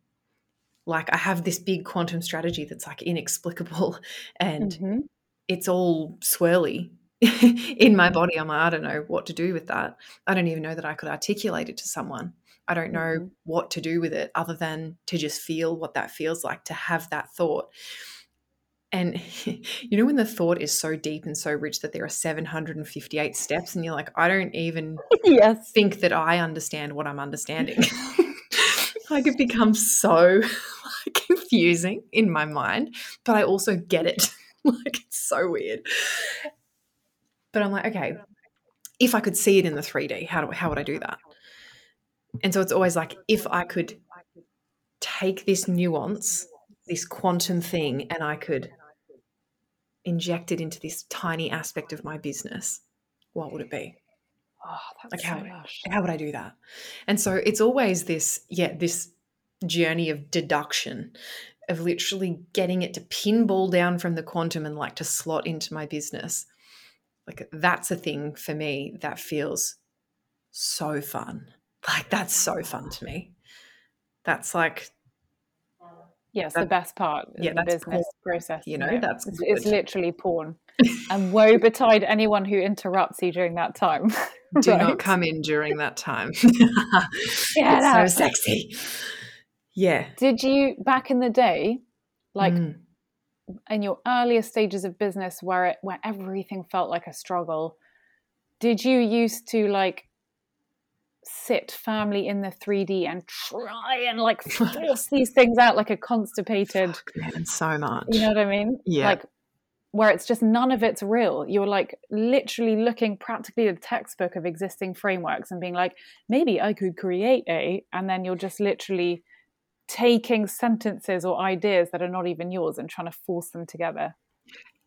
Like I have this big quantum strategy that's like inexplicable and mm-hmm. it's all swirly in my body. I'm like, I don't know what to do with that. I don't even know that I could articulate it to someone. I don't know mm-hmm. what to do with it other than to just feel what that feels like to have that thought. And you know, when the thought is so deep and so rich that there are 758 steps, and you're like, I don't even yes. think that I understand what I'm understanding. like it becomes so confusing in my mind, but I also get it. like it's so weird. But I'm like, okay, if I could see it in the 3D, how do how would I do that? And so it's always like if I could take this nuance, this quantum thing, and I could inject it into this tiny aspect of my business, what would it be? Oh, like how, so how would I do that? And so it's always this, yeah, this journey of deduction, of literally getting it to pinball down from the quantum and like to slot into my business. Like that's a thing for me that feels so fun. Like that's so fun to me. That's like Yes, that, the best part yeah, the business porn. process. You know, that's it's, it's, literally porn. and woe betide anyone who interrupts you during that time. Do right? not come in during that time. yeah, it's so sexy. Yeah. Did you back in the day, like mm. in your earlier stages of business where it where everything felt like a struggle, did you used to like sit firmly in the 3D and try and like force these things out like a constipated man, so much. You know what I mean? Yeah. Like where it's just none of it's real. You're like literally looking practically at a textbook of existing frameworks and being like, maybe I could create a, and then you're just literally taking sentences or ideas that are not even yours and trying to force them together.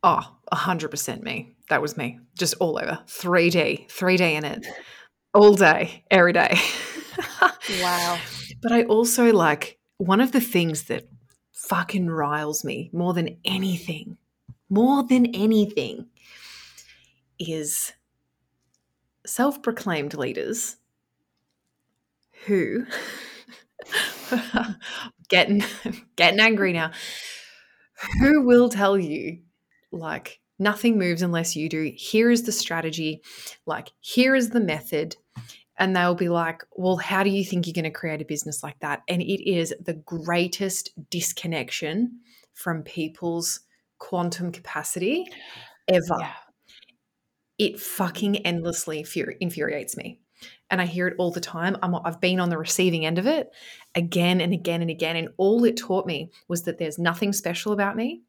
Oh, 100% me. That was me. Just all over. 3D, 3D in it all day, every day. wow. But I also like one of the things that fucking riles me more than anything, more than anything, is self proclaimed leaders who getting getting angry now who will tell you like nothing moves unless you do here is the strategy like here is the method and they'll be like, Well, how do you think you're going to create a business like that? And it is the greatest disconnection from people's quantum capacity ever. Yeah. It fucking endlessly infuriates me. And I hear it all the time. i I've been on the receiving end of it again and again and again. And all it taught me was that there's nothing special about me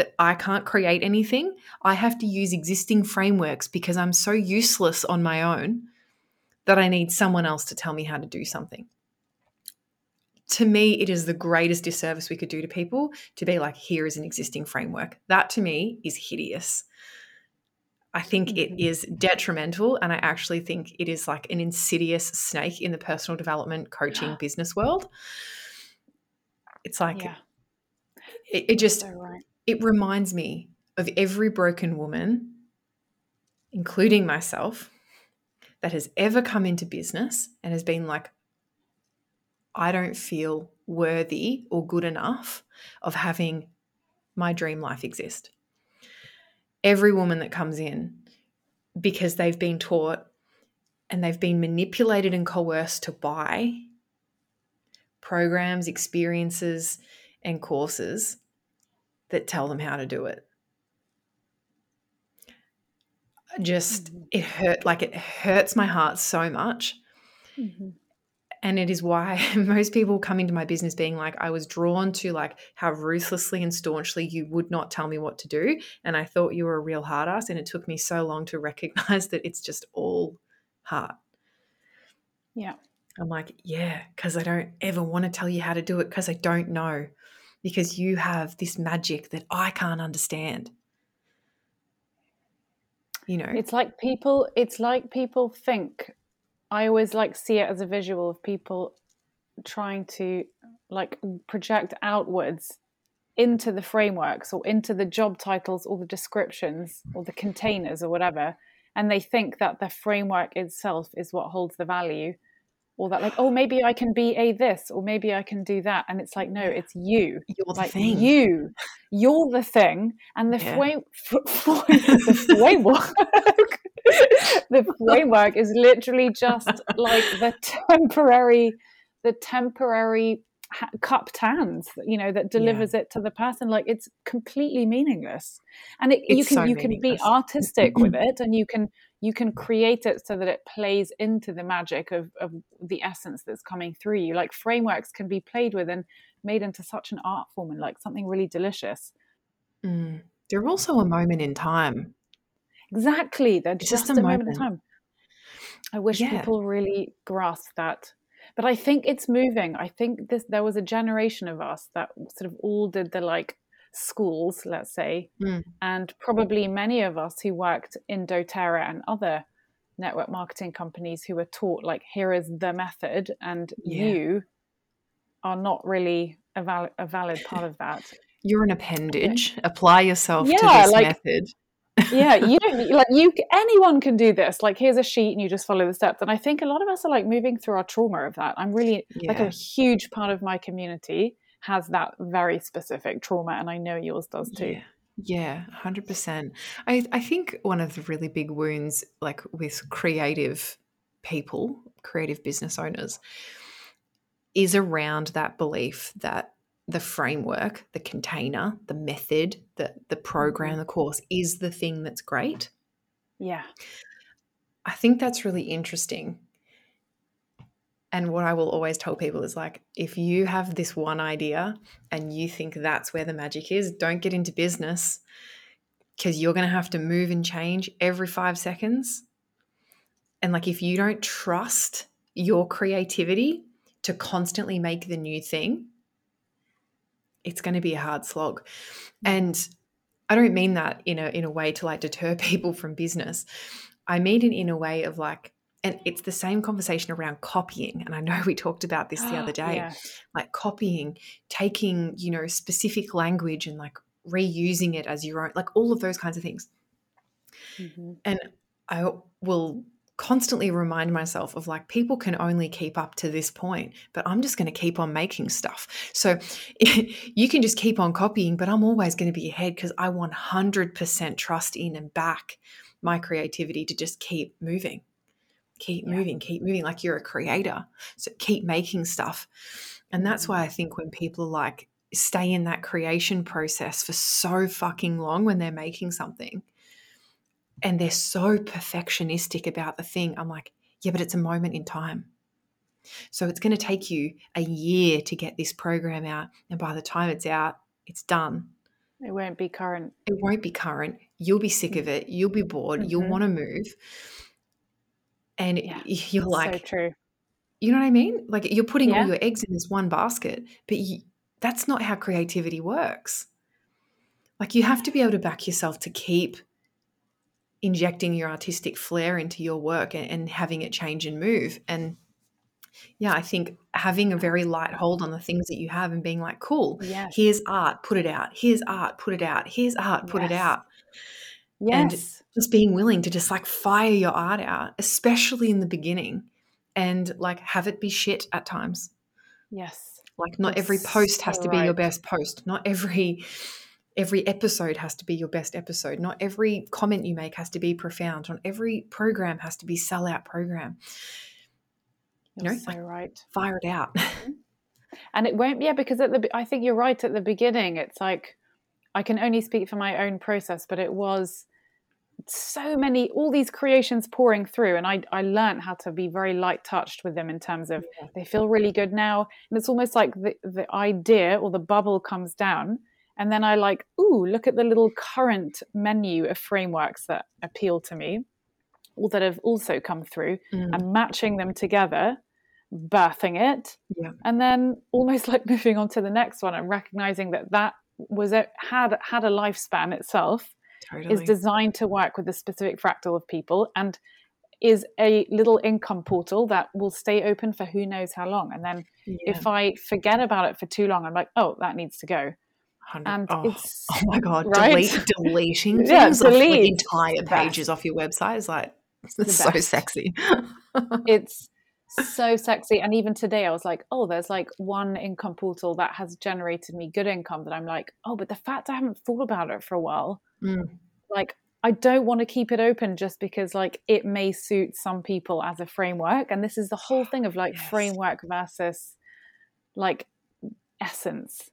that I can't create anything. I have to use existing frameworks because I'm so useless on my own that I need someone else to tell me how to do something. To me, it is the greatest disservice we could do to people to be like, here is an existing framework. That to me is hideous. I think mm-hmm. it is detrimental. And I actually think it is like an insidious snake in the personal development coaching business world. It's like, yeah. it, it, just, so right. It reminds me of every broken woman, including myself, that has ever come into business and has been like, I don't feel worthy or good enough of having my dream life exist. Every woman that comes in, because they've been taught and they've been manipulated and coerced to buy programs, experiences, and courses that tell them how to do it. Just, mm-hmm. it hurt, like it hurts my heart so much. Mm-hmm and it is why most people come into my business being like i was drawn to like how ruthlessly and staunchly you would not tell me what to do and i thought you were a real hard ass and it took me so long to recognize that it's just all heart yeah i'm like yeah because i don't ever want to tell you how to do it because i don't know because you have this magic that i can't understand. You know? It's like people it's like people think I always like see it as a visual of people trying to like project outwards into the frameworks or into the job titles or the descriptions or the containers or whatever and they think that the framework itself is what holds the value or that like oh maybe i can be a this or maybe i can do that and it's like no it's you you're like thing. you you're the thing and the, yeah. frame, the framework the framework is literally just like the temporary the temporary cup hands you know that delivers yeah. it to the person like it's completely meaningless and it, you can so you can be artistic with it and you can you can create it so that it plays into the magic of, of the essence that's coming through you like frameworks can be played with and made into such an art form and like something really delicious mm. they're also a moment in time Exactly. They're just, just, a, moment. moment in time. I wish yeah. people really grasp that. But I think it's moving. I think this there was a generation of us that sort of all did the like schools, let's say, mm. and probably many of us who worked in doTERRA and other network marketing companies who were taught like here is the method and yeah. you are not really a, val- a valid part of that you're an appendage apply yourself yeah, to this like, method yeah, you don't like you. Anyone can do this. Like, here's a sheet, and you just follow the steps. And I think a lot of us are like moving through our trauma of that. I'm really yeah. like a huge part of my community has that very specific trauma, and I know yours does too. Yeah. Yeah, 100%. I, I think one of the really big wounds, like with creative people, creative business owners, is around that belief that the framework, the container, the method, the the program, mm-hmm. the course is the thing that's great. Yeah. I think that's really interesting. And what I will always tell people is like, if you have this one idea and you think that's where the magic is, don't get into business because you're going to have to move and change every five seconds. And like, if you don't trust your creativity to constantly make the new thing, it's going to be a hard slog. And I don't mean that in a in a way to like deter people from business. I mean it in a way of like and it's the same conversation around copying and i know we talked about this the other day yeah. like copying taking you know specific language and like reusing it as your own like all of those kinds of things mm-hmm. and i will constantly remind myself of like people can only keep up to this point but i'm just going to keep on making stuff so you can just keep on copying but i'm always going to be ahead because i 100% trust in and back my creativity to just keep moving keep yeah. moving keep moving like you're a creator so keep making stuff and that's why i mm-hmm. think when people like stay in that creation process for so fucking long when they're making something and they're so perfectionistic about the thing. I'm like, yeah, but it's a moment in time. So it's going to take you a year to get this program out. And by the time it's out, it's done. It won't be current. It won't be current. You'll be sick of it. You'll be bored. Mm-hmm. You'll want to move. And yeah, you're like, so true. You know what I mean? Like you're putting yeah. all your eggs in this one basket, but you, that's not how creativity works. Like you have to be able to back yourself to keep injecting your artistic flair into your work and, and having it change and move. And yeah, I think having a very light hold on the things that you have and being like, cool, yes. here's art, put it out. Here's art, put it out. Here's art, put yes. it out. Yes. And just being willing to just like fire your art out, especially in the beginning, and like have it be shit at times. Yes. Like not That's every post has so to be right. your best post. Not every every episode has to be your best episode. Not every comment you make has to be profound. Not every program has to be sellout program. You know, so like, right. Fire it out. Mm-hmm. and it won't yeah because at the I think you're right at the beginning it's like I can only speak for my own process but it was so many all these creations pouring through and I I learned how to be very light touched with them in terms of yeah. they feel really good now and it's almost like the the idea or the bubble comes down and then I like ooh look at the little current menu of frameworks that appeal to me or that have also come through mm. and matching them together birthing it yeah. and then almost like moving on to the next one and recognizing that that was it had had a lifespan itself totally. is designed to work with a specific fractal of people and is a little income portal that will stay open for who knows how long and then yeah. if i forget about it for too long i'm like oh that needs to go and oh, it's oh my god right? delete deleting things yeah, delete. Off, like, entire pages off your website is like it's so sexy. it's so sexy. And even today, I was like, oh, there's like one income portal that has generated me good income that I'm like, oh, but the fact I haven't thought about it for a while, mm. like, I don't want to keep it open just because like it may suit some people as a framework. And this is the whole thing of like yes. framework versus like essence.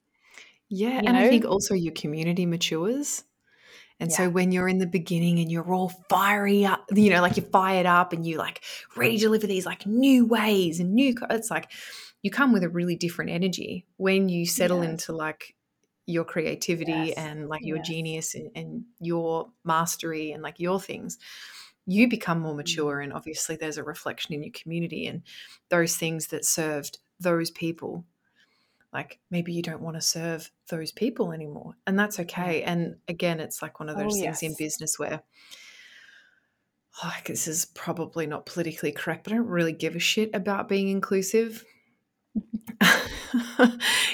Yeah. and know? I think also your community matures. And yeah. so when you're in the beginning and you're all fiery up, you know, like you're fired up and you like ready to deliver these like new ways and new, it's like you come with a really different energy when you settle into like your creativity yes. and like your yes. genius and, and your mastery and like your things you become more mm. mature and obviously there's a reflection in your community and those things that served those people like maybe you don't want to serve those people anymore and that's okay and again it's like one of those oh, things yes. in business where like this is probably not politically correct but i don't really give a shit about being inclusive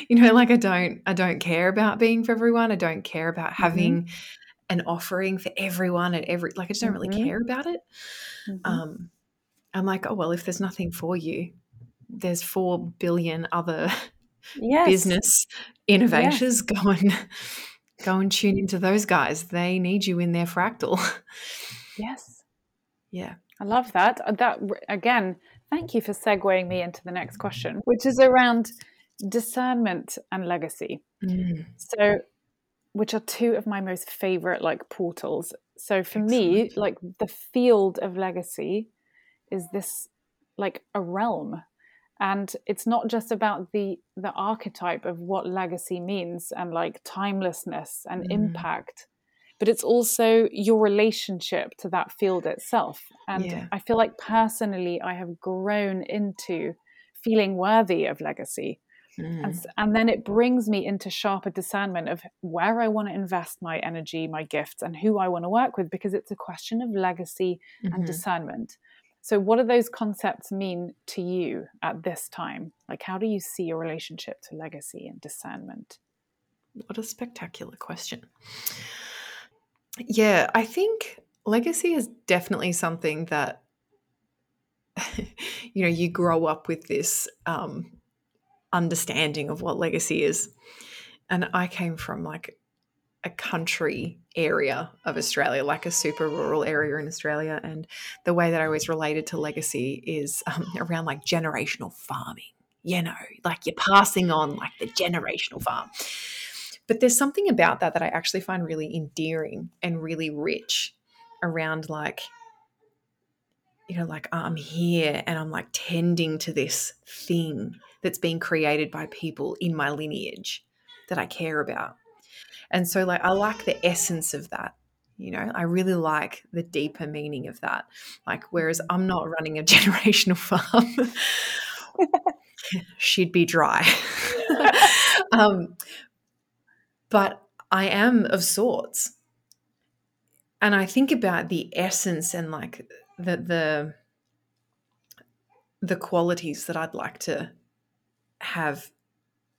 you know like i don't i don't care about being for everyone i don't care about having mm-hmm. an offering for everyone at every like i just don't really mm-hmm. care about it mm-hmm. um i'm like oh well if there's nothing for you there's 4 billion other yes. business innovators, go and go and tune into those guys. They need you in their fractal. Yes. Yeah. I love that. Uh, that again, thank you for segueing me into the next question, which is around discernment and legacy. Mm. So which are two of my most favorite like portals. So for Excellent. me, like the field of legacy is this like a realm and it's not just about the the archetype of what legacy means and like timelessness and mm. impact but it's also your relationship to that field itself and yeah. i feel like personally i have grown into feeling worthy of legacy mm. and, and then it brings me into sharper discernment of where i want to invest my energy my gifts and who i want to work with because it's a question of legacy mm-hmm. and discernment so, what do those concepts mean to you at this time? Like, how do you see your relationship to legacy and discernment? What a spectacular question. Yeah, I think legacy is definitely something that, you know, you grow up with this um, understanding of what legacy is. And I came from like a country area of Australia, like a super rural area in Australia. And the way that I always related to legacy is um, around like generational farming, you know, like you're passing on like the generational farm. But there's something about that that I actually find really endearing and really rich around like, you know, like I'm here and I'm like tending to this thing that's been created by people in my lineage that I care about And so, like, I like the essence of that. You know, I really like the deeper meaning of that. Like, whereas. I'm not running a generational farm, she'd be dry. um, but I am of sorts. And I think about the essence and like the the the qualities that I'd like to have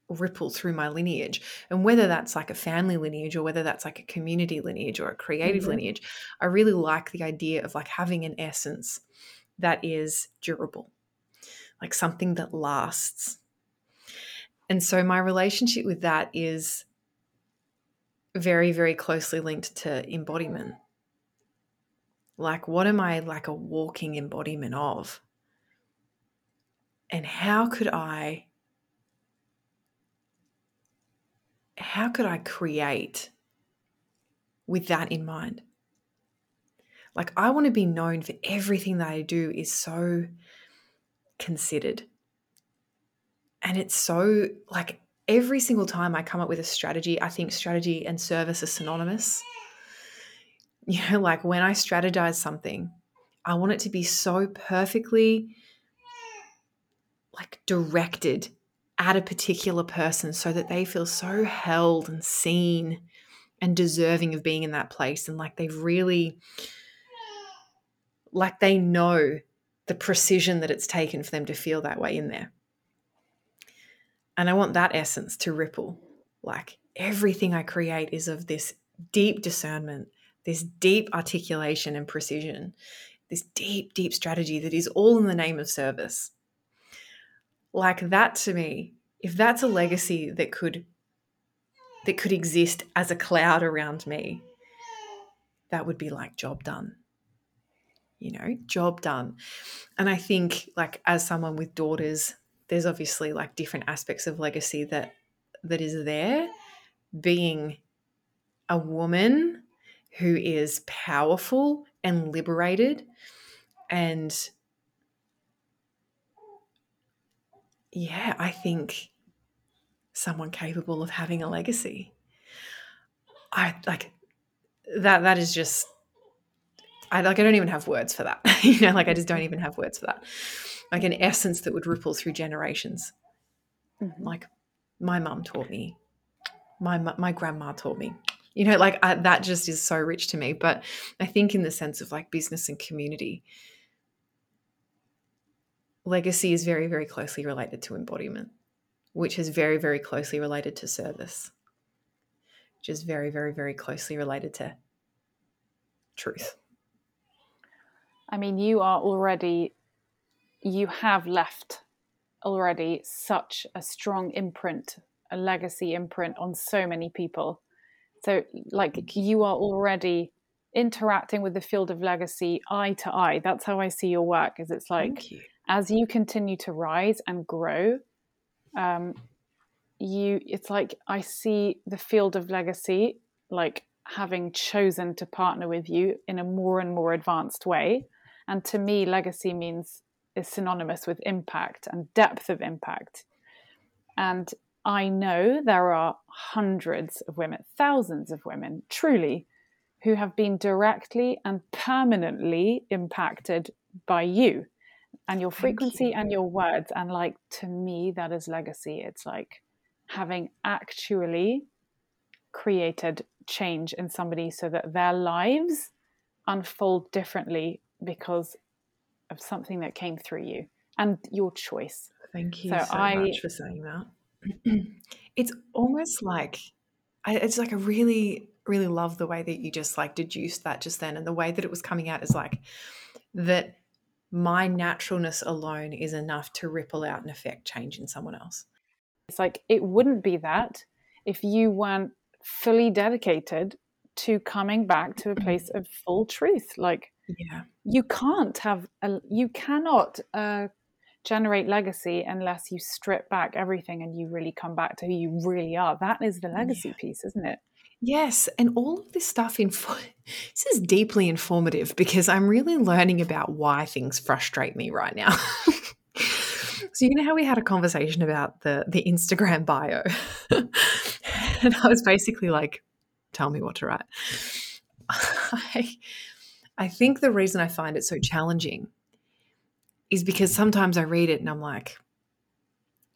ripple through my lineage. And whether that's like a family lineage or whether that's like a community lineage or a creative mm-hmm. lineage, I really like the idea of like having an essence that is durable, like something that lasts. And so my relationship with that is very, very closely linked to embodiment. Like, what am I like a walking embodiment of? And how could I how could I create with that in mind? Like, I want to be known for everything that I do is so considered. And it's so, like, every single time I come up with a strategy, I think strategy and service are synonymous. You know, like when I strategize something, I want it to be so perfectly like directed at a particular person so that they feel so held and seen and deserving of being in that place and like they've really like they know the precision that it's taken for them to feel that way in there. And i want that essence to ripple. Like everything i create is of this deep discernment this deep articulation and precision this deep deep strategy that is all in the name of service like that to me if that's a legacy that could that could exist as a cloud around me that would be like job done. You know job done. And i think like as someone with daughters there's obviously like different aspects of legacy that that is there. Being a woman who is powerful and liberated and yeah, I think someone capable of having a legacy. I like that that is just I like I don't even have words for that. you know, like I just don't even have words for that. Like an essence that would ripple through generations. Mm-hmm. Like my mum taught me. My my grandma taught me. You know, like I, that just is so rich to me, but I think in the sense of like business and community, legacy is very, very closely related to embodiment, which is very, very closely related to service, which is very, very, very closely related to truth. I mean, you are already, you have left already such a strong imprint, a legacy imprint on so many people. So, like, you are already interacting with the field of legacy eye to eye. That's how I see your work. Is it's like as you continue to rise and grow, um, you it's like I see the field of legacy like having chosen to partner with you in a more and more advanced way. And to me, legacy means is synonymous with impact and depth of impact. And I know there are hundreds of women, thousands of women, truly, who have been directly and permanently impacted by you and your frequency you. and your words. And like to me, that is legacy. It's like having actually created change in somebody so that their lives unfold differently because of something that came through you and your choice. Thank you so, so I, much for saying that. it's almost like I, it's like I really, really love the way that you just like deduced that just then, and the way that it was coming out is like that my naturalness alone is enough to ripple out and affect change in someone else. It's like it wouldn't be that if you weren't fully dedicated to coming back to a place of full truth. Like, yeah, you can't have a, you cannot uh, generate legacy unless you strip back everything and you really come back to who you really are. That is the legacy yeah. piece, isn't it? Yes, and all of this stuff in this is deeply informative because I'm really learning about why things frustrate me right now. so you know how we had a conversation about the the Instagram bio. and I was basically like, tell me what to write. I, I think the reason I find it so challenging is because sometimes I read it and I'm like,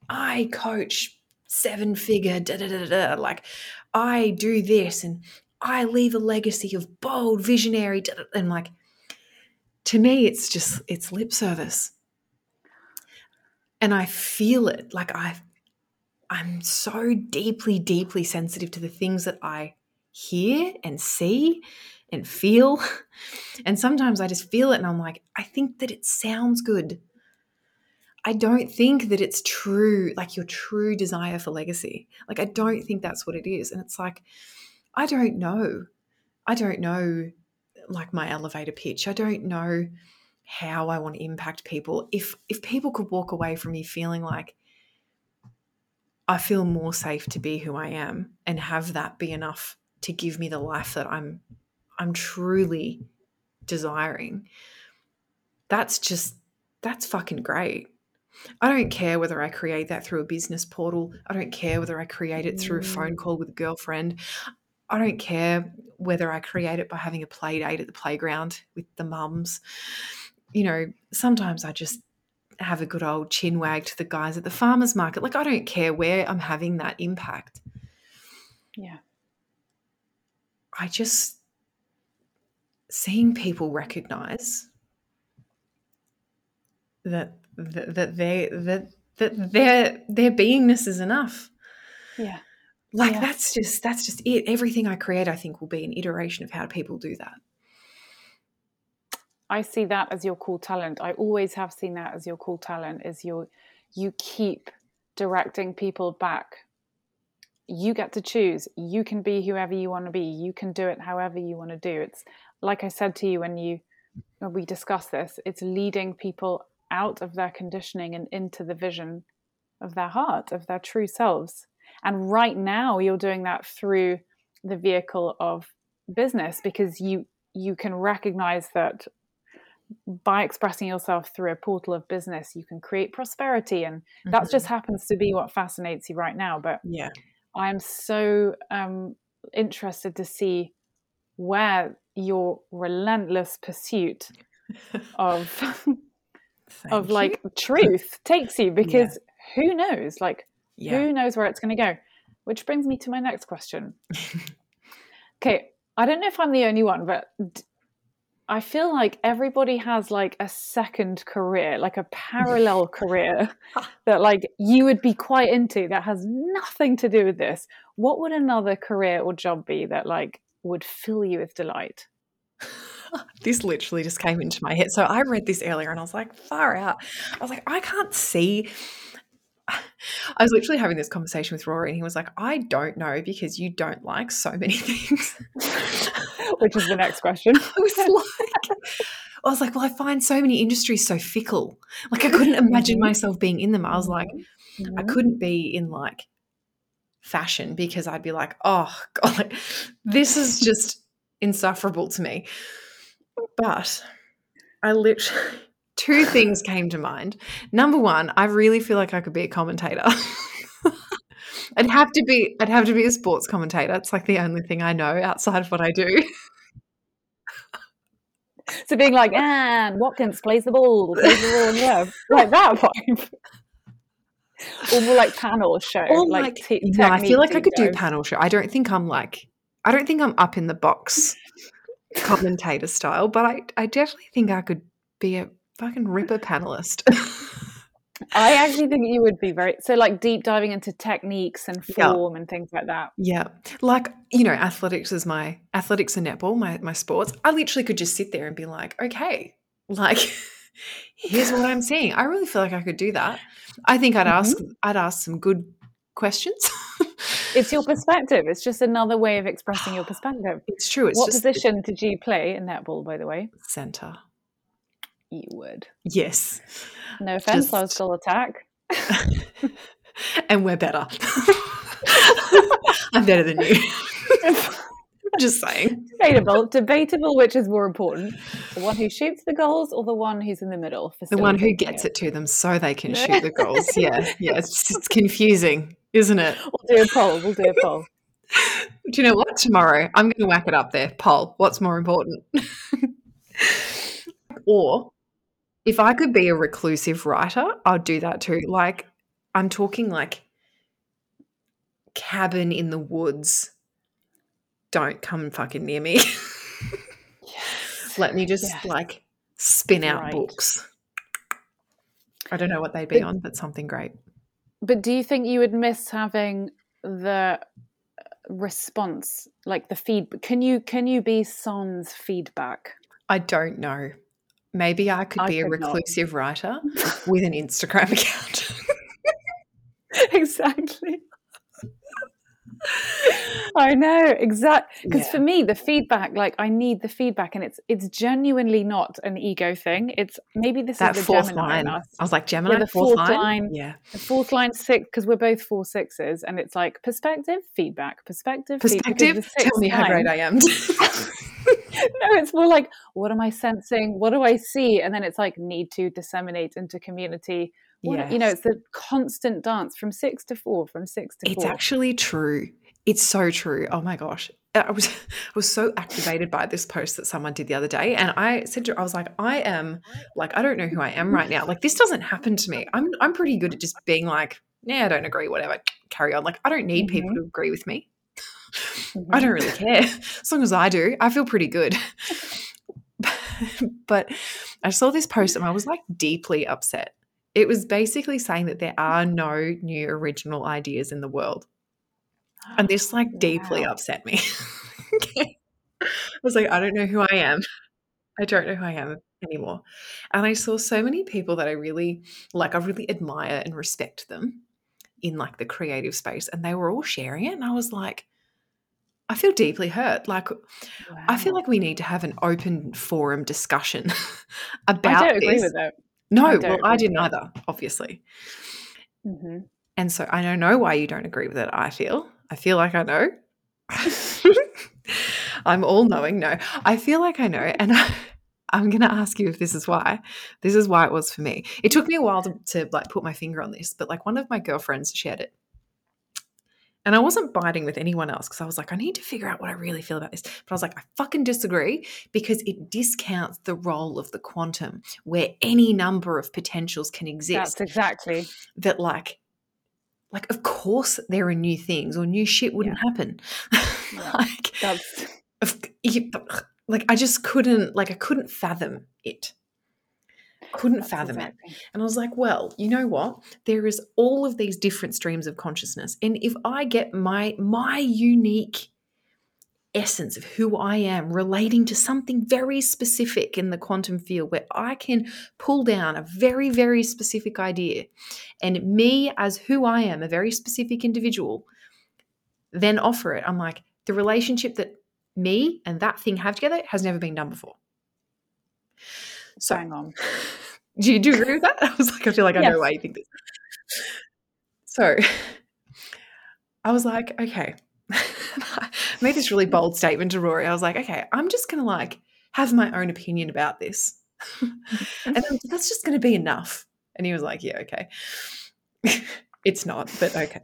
I coach seven figure, da da da da, like I do this and I leave a legacy of bold, visionary, and like to me, it's just it's lip service, and I feel it. Like I, I'm so deeply, deeply sensitive to the things that I hear and see and feel. And sometimes I just feel it and I'm like, I think that it sounds good. I don't think that it's true, like your true desire for legacy. Like, I don't think that's what it is. And it's like, I don't know. I don't know, like, my elevator pitch. I don't know how I want to impact people. If if people could walk away from me feeling like I feel more safe to be who I am and have that be enough to give me the life that I'm I'm truly desiring. That's just that's fucking great. I don't care whether I create that through a business portal. I don't care whether I create it through a phone mm. call with a girlfriend. I don't care whether I create it by having a play date at the playground with the mums. You know, sometimes I just have a good old chin wag to the guys at the farmers market. Like, I don't care where I'm having that impact. Yeah. I just, seeing people recognize that that, that they that that their their beingness is enough. Yeah. Like Yeah. that's just that's just it. Everything I create, I think, will be an iteration of how people do that. I see that as your cool talent. I always have seen that as your cool talent is your you keep directing people back. You get to choose. You can be whoever you want to be. You can do it however you want to do. It's like I said to you when you when we discussed this, it's leading people out of their conditioning and into the vision of their heart, of their true selves. And right now you're doing that through the vehicle of business because you you can recognize that by expressing yourself through a portal of business you can create prosperity and that Mm-hmm. just happens to be what fascinates you right now but Yeah. i'm so um, interested to see where your relentless pursuit of Thank of you. like truth takes you because who knows? Like yeah. who knows where it's going to go? Which brings me to my next question. Okay i don't know if i'm the only one but i feel like everybody has like a second career like a parallel career that like you would be quite into that has nothing to do with this. What would another career or job be that like would fill you with delight this literally just came into my head. So I read this earlier and I was like, far out. I was like, I can't see. I was literally having this conversation with Rory and he was like, I don't know because you don't like so many things. which is the next question I was like, I was like, well, I find so many industries so fickle. Like I couldn't imagine Mhm. myself being in them. I was like, I Mhm. couldn't be in like fashion because I'd be like, oh god, like, this is just insufferable to me. But I literally two things came to mind. Number one, I really feel like I could be a commentator. I'd have to be I'd have to be a sports commentator. It's like the only thing I know outside of what I do. So being like, and Watkins plays the ball, plays the ball, yeah, like that vibe. or more like panel show, Or like, like, no, I feel like I could do panel show. I don't think I'm like I don't think I'm up in the box commentator style, but I I definitely think I could be a fucking ripper panelist. I actually think you would be very so like deep diving into techniques and Yeah. form and things like that. yeah. Like, you know, athletics is my athletics and netball, my my sports. I literally could just sit there and be like, okay, like here's what I'm seeing. I really feel like I could do that. I think I'd mm-hmm. ask I'd ask some good questions. It's your perspective. It's just another way of expressing your perspective. it's true. It's what just position did you play in netball, by the way? center. You would. Yes. No offense, I was Just- goal attack. and we're better. I'm better than you. I'm just saying. debatable, debatable. Which is more important, the one who shoots the goals or the one who's in the middle? The one who gets it to them so they can shoot the goals. Yeah, yeah. It's, it's confusing, isn't it? We'll do a poll. We'll do a poll. Do you know what? Tomorrow, I'm going to whack it up there. Poll. What's more important? or if I could be a reclusive writer, I'd do that too. Like, I'm talking like cabin in the woods. Don't come fucking near me. Yes. Let me just Yes. like spin out Right. books. I don't know what they'd be But- on, but something great. But do you think you would miss having the uh, response, like the feed? Can you can you be sans feedback? I don't know. Maybe I could I be a could not. reclusive writer with an Instagram account. exactly. I know exactly because Yeah. for me the feedback, like I need the feedback, and it's it's genuinely not an ego thing. It's maybe this that is the fourth Gemini line. I was like, Gemini, the fourth, fourth line? line. Yeah. The fourth line six because we're both four sixes, and it's like perspective, feedback, perspective, Perspective, tell me how great I am. no, it's more like what am I sensing? What do I see? And then it's like need to disseminate into community. What, You know, it's the constant dance from six to four, from six to It's four. actually true. It's so true. Oh my gosh. I was I was so activated by this post that someone did the other day. And I said to her, I was like, I am like, I don't know who I am right now. Like this doesn't happen to me. I'm I'm pretty good at just being like, yeah, I don't agree, whatever. Carry on. Like I don't need mm-hmm. people to agree with me. I don't really care. As long as I do, I feel pretty good. but I saw this post and I was like deeply upset. It was basically saying that there are no new original ideas in the world. And this like deeply Wow. upset me. I was like, I don't know who I am. I don't know who I am anymore. And I saw so many people that I really like, I really admire and respect them in like the creative space. And they were all sharing it. And I was like, I feel deeply hurt. Like, I feel like we need to have an open forum discussion about I don't agree this. with it. No, I well, I didn't either, obviously. hmm And so I don't know why you don't agree with it. I feel. I feel like I know. I'm all knowing. No, I feel like I know. And I, I'm going to ask you if this is why. This is why it was for me. It took me a while to, to like put my finger on this, but like one of my girlfriends shared it. And I wasn't biting with anyone else because I was like, I need to figure out what I really feel about this. But I was like, I fucking disagree because it discounts the role of the quantum where any number of potentials can exist That's exactly. that like like of course there are new things or new shit wouldn't happen Yeah. like That's like i just couldn't like i couldn't fathom it couldn't that's fathom it and i was like well you know what there is all of these different streams of consciousness and if i get my my unique essence of who I am relating to something very specific in the quantum field where I can pull down a very, very specific idea and me as who I am, a very specific individual, then offer it. I'm like, the relationship that me and that thing have together has never been done before. So, Bang on. Do you, do you agree with that? I was like, I feel like I Yes. know why you think this. So I was like, okay. I made this really bold statement to Rory. I was like, okay, I'm just going to like have my own opinion about this. and then that's just going to be enough. And he was like, yeah, okay. it's not, but okay.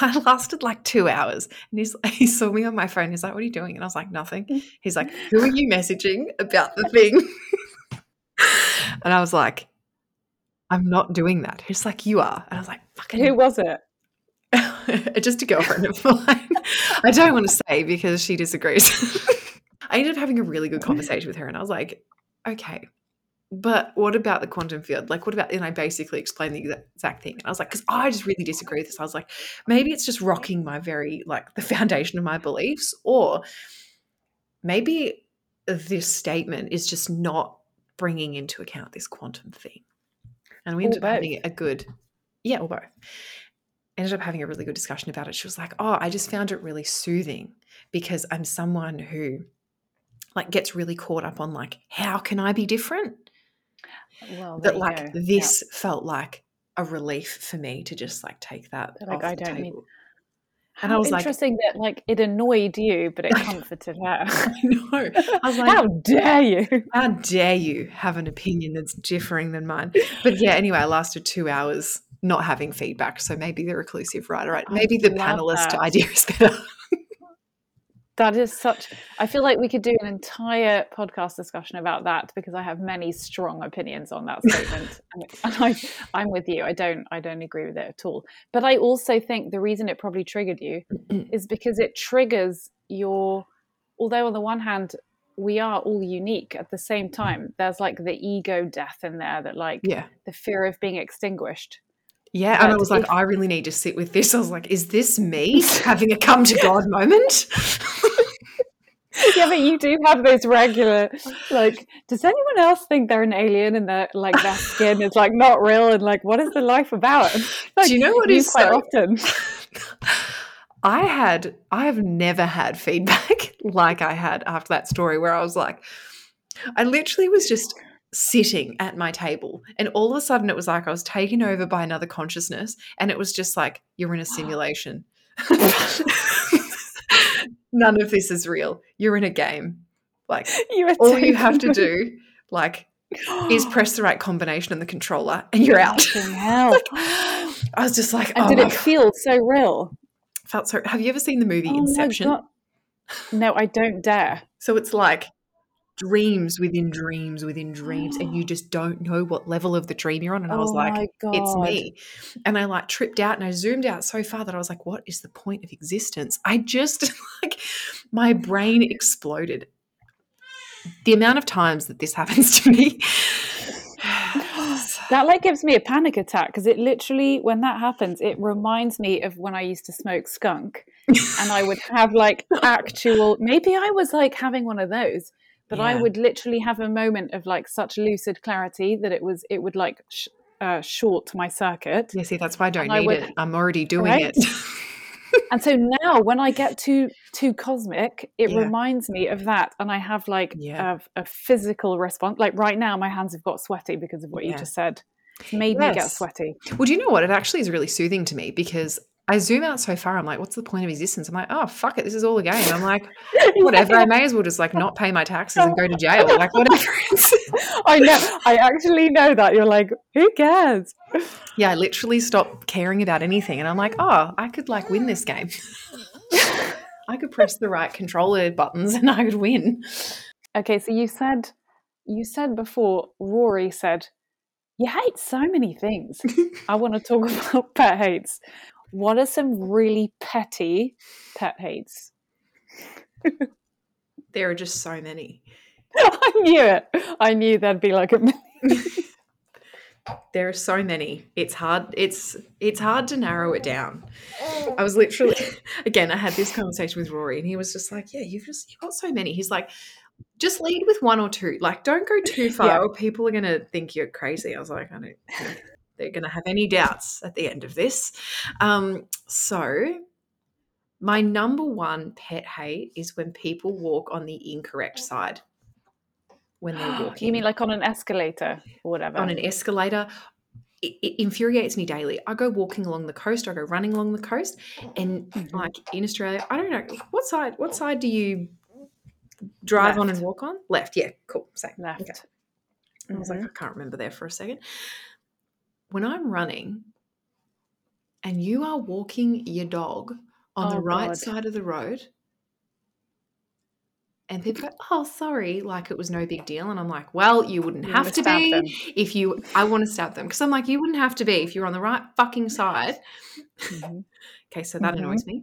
I lasted like two hours and he's, he saw me on my phone. He's like, what are you doing? And I was like, nothing. He's like, who are you messaging about the thing? And I was like, I'm not doing that. He's like, you are. And I was like, fucking Who was it? just a girlfriend of mine. I don't want to say because she disagrees. I ended up having a really good conversation with her, and I was like, okay, but what about the quantum field? Like, what about, and I basically explained the exact, exact thing. And I was like, because I just really disagree with this. I was like, maybe it's just rocking my very, like, the foundation of my beliefs, or maybe this statement is just not bringing into account this quantum thing. And we ended up having a good, yeah, or both ended up having a really good discussion about it. She was like, "Oh, I just found it really soothing because I'm someone who like gets really caught up on like how can I be different?" Well, That like go. Yeah. this felt like a relief for me to just like take that They're like, off "I the don't need- table. How and I was like- interesting that like it annoyed you, but it comforted her. I know. I was like, How dare you? how dare you have an opinion that's differing than mine? But yeah, anyway, I lasted two hours not having feedback. So maybe the reclusive writer, right? Maybe the panelist that. idea is better. That is such. I feel like we could do an entire podcast discussion about that because I have many strong opinions on that statement, and, I, I'm with you. I don't. I don't agree with it at all. But I also think the reason it probably triggered you is because it triggers your. Although on the one hand we are all unique, at the same time there's like the ego death in there that like yeah. the fear of being extinguished. Yeah. And I was like, if- I really need to sit with this. I was like, is this me having a come to God moment? yeah, but you do have those regular like. Does anyone else think they're an alien and that like their skin is like not real and like what is the life about? Like, Do you know what is quite so- often? I had, I have never had feedback like I had after that story where I was like, I literally was just sitting at my table and all of a sudden it was like I was taken over by another consciousness and it was just like, you're in a simulation. None of this is real. You're in a game. Like, all you have to do, like, is press the right combination on the controller and you're out. I was just like, And oh did it feel so real? felt so. Have you ever seen the movie Oh Inception? No, I don't dare. So it's like dreams within dreams within dreams, and you just don't know what level of the dream you're on. And I was oh like, it's me. And I like tripped out and I zoomed out so far that I was like, what is the point of existence? I just like my brain exploded. The amount of times that this happens to me. That like gives me a panic attack because it literally, when that happens, it reminds me of when I used to smoke skunk, and I would have like actual. Maybe I was like having one of those, but I would literally have a moment of like such lucid clarity that it was it would like sh- uh, short my circuit. yeah, see, that's why I don't And I need would- it. I'm already doing Right? it. And so now, when I get too too cosmic, it Yeah. reminds me of that, and I have like Yeah. a, a physical response. Like right now, my hands have got sweaty because of what you just said. It's made me get sweaty. Well, do you know what? It actually is really soothing to me because I zoom out so far. I'm like, what's the point of existence? I'm like, oh, fuck it. This is all a game. I'm like, whatever. I may as well just like not pay my taxes and go to jail. Like, whatever. I know. I actually know that. You're like, who cares? yeah, I literally stopped caring about anything. And I'm like, oh, I could like win this game. I could press the right controller buttons and I could win. Okay, so you said you said before. Rory said you hate so many things. I want to talk about pet hates. What are some really petty pet hates? There are just so many. I knew it. I knew there'd be like a. There are so many. It's hard. It's it's hard to narrow it down. I was literally again. I had this conversation with Rory, and he was just like, "Yeah, you've just you've got so many." He's like, "Just lead with one or two. Like, don't go too far, Yeah. or people are gonna think you're crazy." I was like, "I don't they're gonna have any doubts at the end of this." Um, so, my number one pet hate is when people walk on the incorrect side when they're walking you mean like on an escalator or whatever? on an escalator. It, it infuriates me daily. I go walking along the coast. I go running along the coast, and Mhm. like in Australia, I don't know what side. What side do you drive on and walk on? Left. Yeah, cool. Same. Left. Okay. I was like, Mhm. I can't remember there for a second. When I'm running, and you are walking your dog on the Oh, right God. side of the road, and people go, "Oh, sorry," like it was no big deal, and I'm like, "Well, you wouldn't You have wanna be them. if you." I want to stab them because I'm like, "You wouldn't have to be if you're on the right fucking side." Mhm. Okay, so that Mhm. annoys me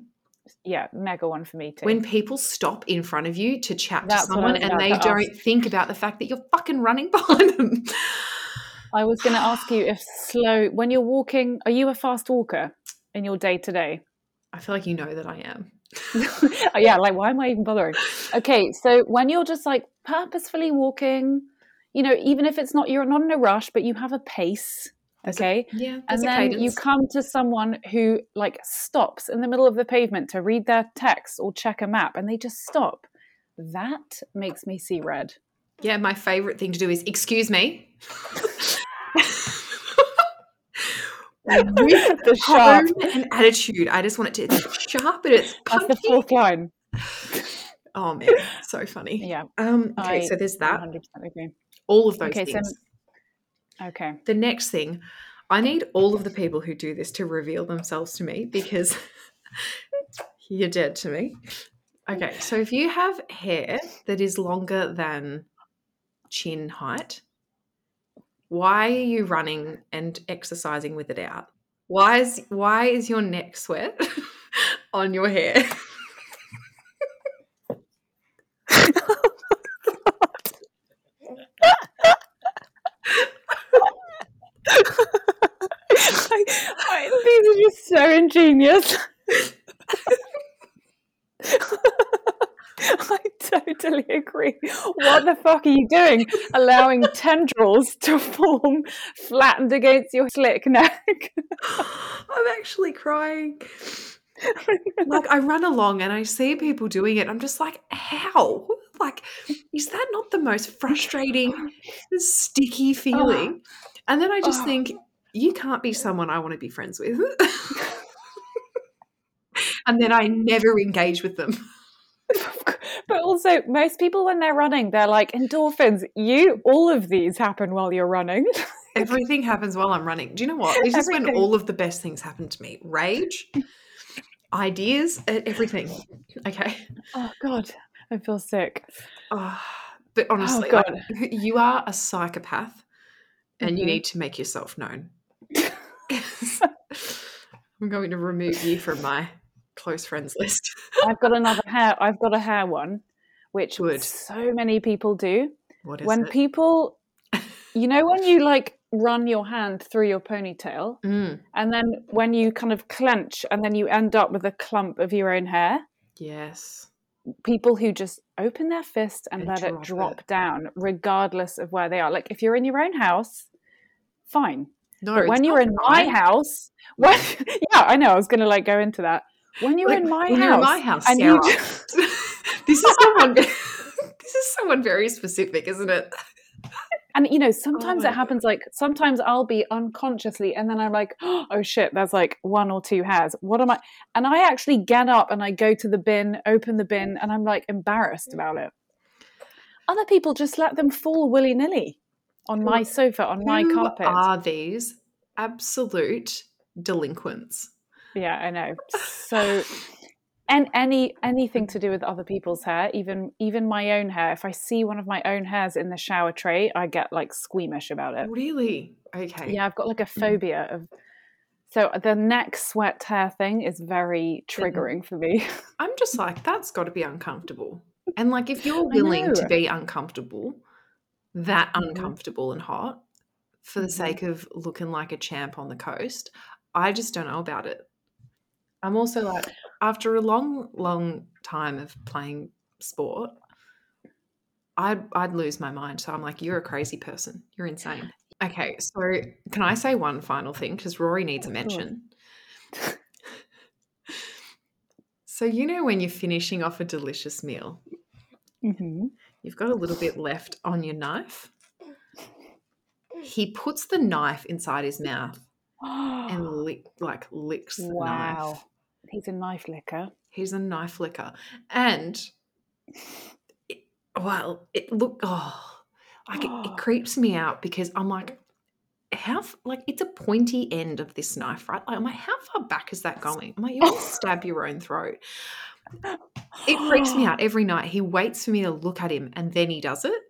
Yeah, mega one for me too. when people stop in front of you to chat That's to someone and they don't ask. think about the fact that you're fucking running behind them. I was going to ask you if slow when you're walking. Are you a fast walker in your day to day? I feel like you know that I am. Yeah, like why am I even bothering? Okay, so when you're just like purposefully walking, you know, even if it's not you're not in a rush, but you have a pace, There's a- okay? Yeah, and a then you come to someone who like stops in the middle of the pavement to read their text or check a map and they just stop. That makes me see red. Yeah, my favorite thing to do is excuse me. With the sharp. tone and attitude. I just want it to it's sharp and it's That's the fourth line. Oh man, so funny. Yeah, Um, okay, I so there's that. 100% agree. All of those Okay, so- things. Okay. The next thing, I need all of the people who do this to reveal themselves to me because you're dead to me. Okay, so if you have hair that is longer than chin height, why are you running and exercising with it out? Why is why is your neck sweat on your hair? these are just so ingenious. I totally agree. What the fuck are you doing? Allowing tendrils to form flattened against your slick neck. I'm actually crying. like I run along and I see people doing it. I'm just like, how? Like, is that not the most frustrating, sticky feeling? And then I just Oh. think, you can't be someone I want to be friends with. and then I never engage with them. but also, most people when they're running, they're like endorphins. You, all of these happen while you're running. Everything happens while I'm running. Do you know what? This is when all of the best things happen to me. Rage, ideas, everything. Okay. Oh God, I feel sick. Oh, but honestly, God. like, you are a psychopath and you Mhm. need to make yourself known. I'm going to remove you from my close friends list. I've got another hair. I've got a hair one, which Good. so many people do. What is when it? people, you know, when you like run your hand through your ponytail, Mm, and then when you kind of clench, and then you end up with a clump of your own hair. yes. People who just open their fist and, And let drop it drop it. down, regardless of where they are. Like if you're in your own house, fine. No, But when you're in my house, when yeah, I know. I was going to like go into that. When you're Like, in my when house, you're in my house, and Sarah. you this is someone. this is someone very specific, isn't it? And you know, sometimes oh my it happens like sometimes I'll be unconsciously and then I'm like, oh shit, there's like one or two hairs. What am I? And I actually get up and I go to the bin, open the bin, and I'm like embarrassed mm. about it. Other people just let them fall willy nilly on my sofa, on my Who carpet. are these absolute delinquents? Yeah, I know. So, and any anything to do with other people's hair, even even my own hair. If I see one of my own hairs in the shower tray, I get like squeamish about it. Really? Okay. Yeah, I've got like a phobia of. So the neck sweat hair thing is very triggering for me. I'm just like, that's got to be uncomfortable. And like, if you're willing to be uncomfortable, that Mhm. uncomfortable and hot, for the Mhm. sake of looking like a champ on the coast, I just don't know about it. I'm also like, after a long, long time of playing sport, I'd, I'd lose my mind. So I'm like, you're a crazy person. You're insane. Okay, so can I say one final thing? Because Rory needs a mention. So, you know, when you're finishing off a delicious meal, hmm you've got a little bit left on your knife. He puts the knife inside his mouth and lick, like licks the wow, knife. He's a knife licker. He's a knife licker. And, it, well, it look, oh, like it, it oh. creeps me out because I'm like, how, like, it's a pointy end of this knife, right? Like, I'm like, how far back is that going? I'm like, you want to stab your own throat. It freaks me out every night. He waits for me to look at him and then he does it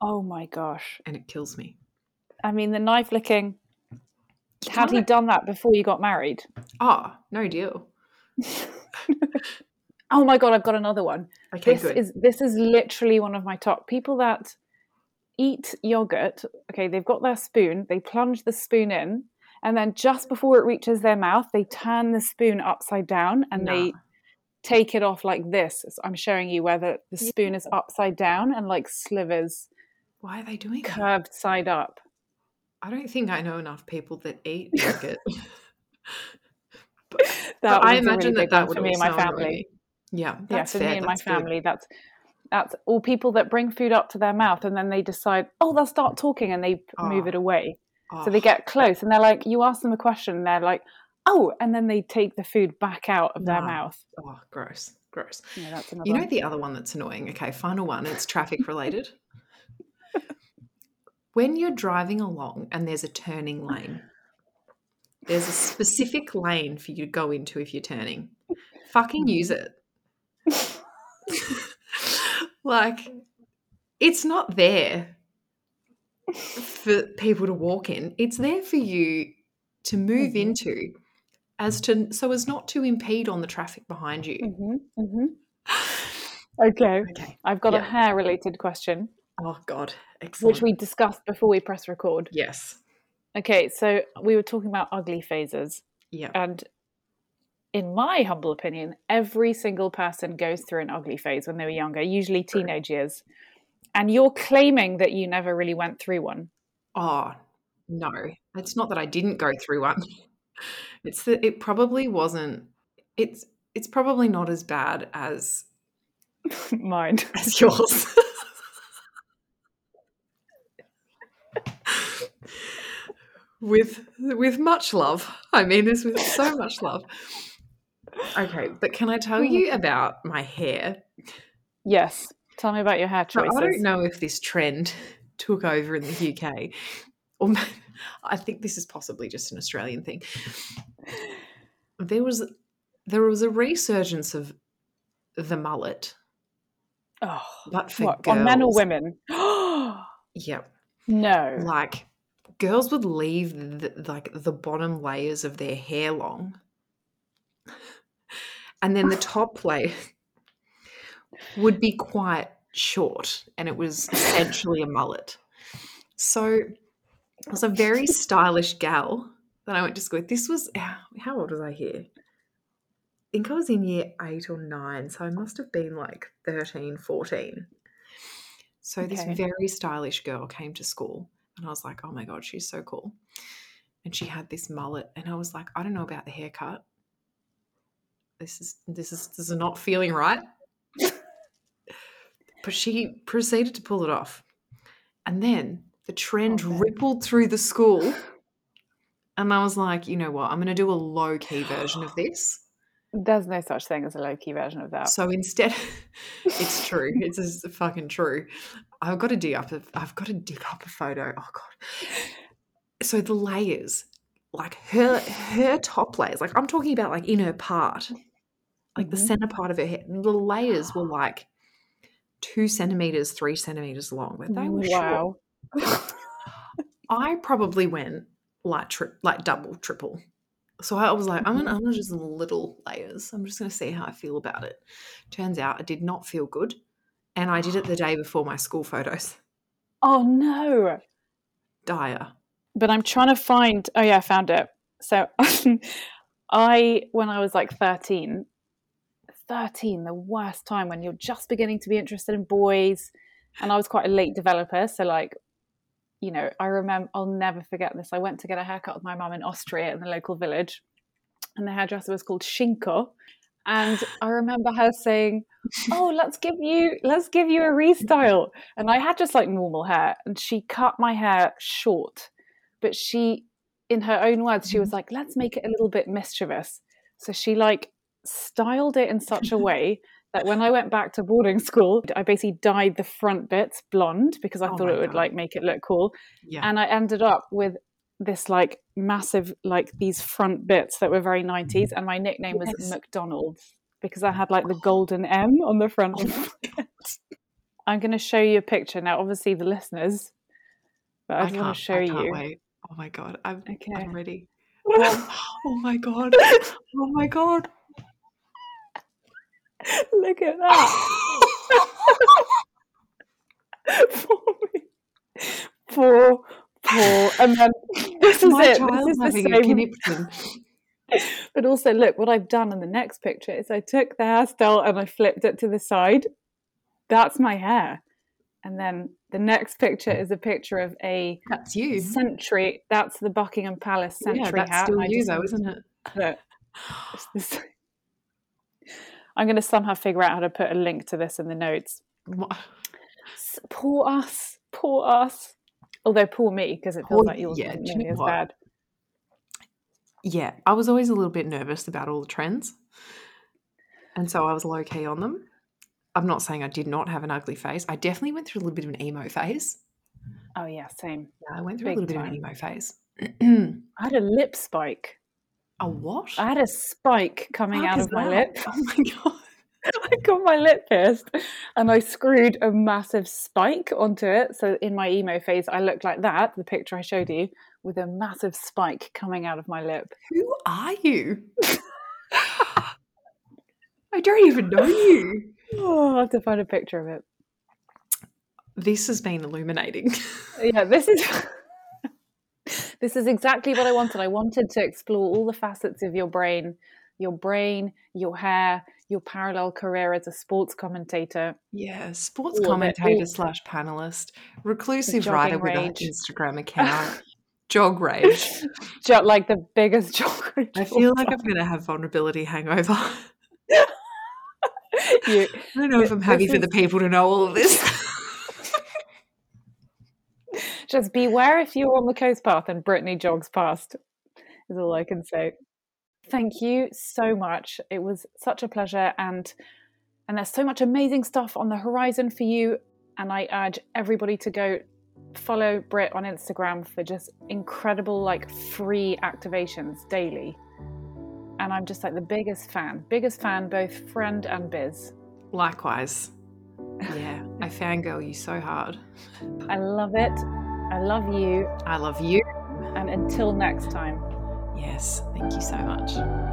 Oh my gosh! and it kills me. I mean, the knife licking. You Had he done that before you got married? Oh, no deal. Oh my god! I've got another one. Okay, this good. is this is literally one of my top people that eat yogurt okay they've got their spoon they plunge the spoon in and then just before it reaches their mouth they turn the spoon upside down and they take it off like this So i'm showing you where the, spoon is upside down and like slivers Why are they doing that? curved side up I don't think I know enough people that eat yogurt. but I a really imagine that that would for me and my family me. Yeah, yeah that's for fair. me and my that's good. family that's that's all people that bring food up to their mouth and then they decide oh they'll start talking and they p- move Oh. it away Oh, So they ah. get close and they're like, you ask them a question and they're like, oh, and then they take the food back out of their mouth. oh, gross, gross. Yeah, that's another You know the other one that's annoying? Okay, final one. It's traffic related. when you're driving along and there's a turning lane There's a specific lane for you to go into if you're turning. Fucking use it. like, it's not there for people to walk in. It's there for you to move Mhm. into as to so as not to impede on the traffic behind you. Mm-hmm, mm-hmm. Okay. Okay. I've got a hair related question, Oh god. Excellent. which we discussed before we press record. Yes. Okay, so we were talking about ugly phases. Yeah. And in my humble opinion, every single person goes through an ugly phase when they were younger, usually teenage years. And you're claiming that you never really went through one. Oh, no. It's not that I didn't go through one. It's that it probably wasn't it's it's probably not as bad as Mine. as yours. With with much love. I mean this with so much love. Okay, but can I tell you about my hair? Yes. Tell me about your hair choices. I don't know if this trend took over in the UK, or I think this is possibly just an Australian thing. There was there was a resurgence of the mullet, Oh, but for what, girls. on men or women? Yep, no. like girls would leave the, like the bottom layers of their hair long, and then the top layer would be quite short, and it was essentially a mullet. So I was a very stylish gal that I went to school with. This was how how old was I here? I think I was in year eight or nine, so I must have been like 13, 14. So this very stylish girl came to school, and I was like, oh my God, she's so cool. And she had this mullet, and I was like, I don't know about the haircut. This is this is this is not feeling right. but she proceeded to pull it off. And then the trend Oh, rippled through the school. And I was like, you know what? I'm going to do a low key version of this. There's no such thing as a low key version of that. So instead, it's true. It's just fucking true. I've got to dig up. A, I've got to dig up a photo. Oh god. So the layers, like her her top layers, like I'm talking about like in her part, like the Mhm. center part of her head. The layers were like two centimeters, three centimeters long. Like they were short. wow. I probably went like tri- like double, triple. So I was like, I'm gonna, I'm gonna just little layers. I'm just gonna see how I feel about it. Turns out I did not feel good, and I did it the day before my school photos. Oh no. Dire. but I'm trying to find. Oh yeah, I found it. So I, when I was like 13, 13, the worst time when you're just beginning to be interested in boys, and I was quite a late developer. So like, you know, I remember. I'll never forget this. I went to get a haircut with my mum in Austria in the local village, and the hairdresser was called Shinko. And I remember her saying, "Oh, let's give you let's give you a restyle." And I had just like normal hair, and she cut my hair short. But she, in her own words, she was mm-hmm. like, "Let's make it a little bit mischievous." So she like styled it in such a way that when I went back to boarding school, I basically dyed the front bits blonde because I Oh thought it would God. like make it look cool Yeah. and I ended up with this like massive like these front bits that were very 90s and my nickname was Yes. McDonald's because I had like the oh. golden M on the front. Oh I'm going to show you a picture now obviously the listeners but I, I want to show I you. wait. Oh my god. I'm, Okay. I'm ready. Oh, oh my god. Oh my god. Look at that. poor me. Poor, poor. And then this is my it. This is the having same. But also, look, what I've done in the next picture is I took the hairstyle and I flipped it to the side. That's my hair. And then the next picture is a picture of a That's you. century. That's the Buckingham Palace century Yeah, that's hat. still you, though, isn't it? I'm going to somehow figure out how to put a link to this in the notes. What- Poor us. Poor us. Although poor me, because it feels like yours yeah, wasn't nearly as what? bad. Yeah, I was always a little bit nervous about all the trends. And so I was low key on them. I'm not saying I did not have an ugly face. I definitely went through a little bit of an emo phase. Oh, yeah, same. Yeah, I went through Big a little bit of an emo phase. I had a lip spike. A what? I had a spike coming Fuck out of my that? lip. Oh my god. I got my lip pierced and I screwed a massive spike onto it. So in my emo phase, I looked like that, the picture I showed you, with a massive spike coming out of my lip. Who are you? I don't even know you. Oh, I'll have to find a picture of it. This has been illuminating. Yeah, this is this is exactly what I wanted. I wanted to explore all the facets of your brain, your brain, your hair, your parallel career as a sports commentator. Yeah, sports All of it, commentator slash panelist, reclusive writer with an. Instagram account, jog rage. Ju- Like the biggest jog rage. I feel like I'm going to have vulnerability hangover. I don't know if I'm happy This for the people to know all of this. Just beware if you're on the coast path and Brittany jogs past, is all I can say. Thank you so much. It was such a pleasure and and there's so much amazing stuff on the horizon for you. And I urge everybody to go follow Brit on Instagram for just incredible like free activations daily. And I'm just like the biggest fan, biggest fan, both friend and biz. Likewise. Yeah, I fangirl you so hard. I love it. I love you. I love you. And until next time. Yes, thank you so much.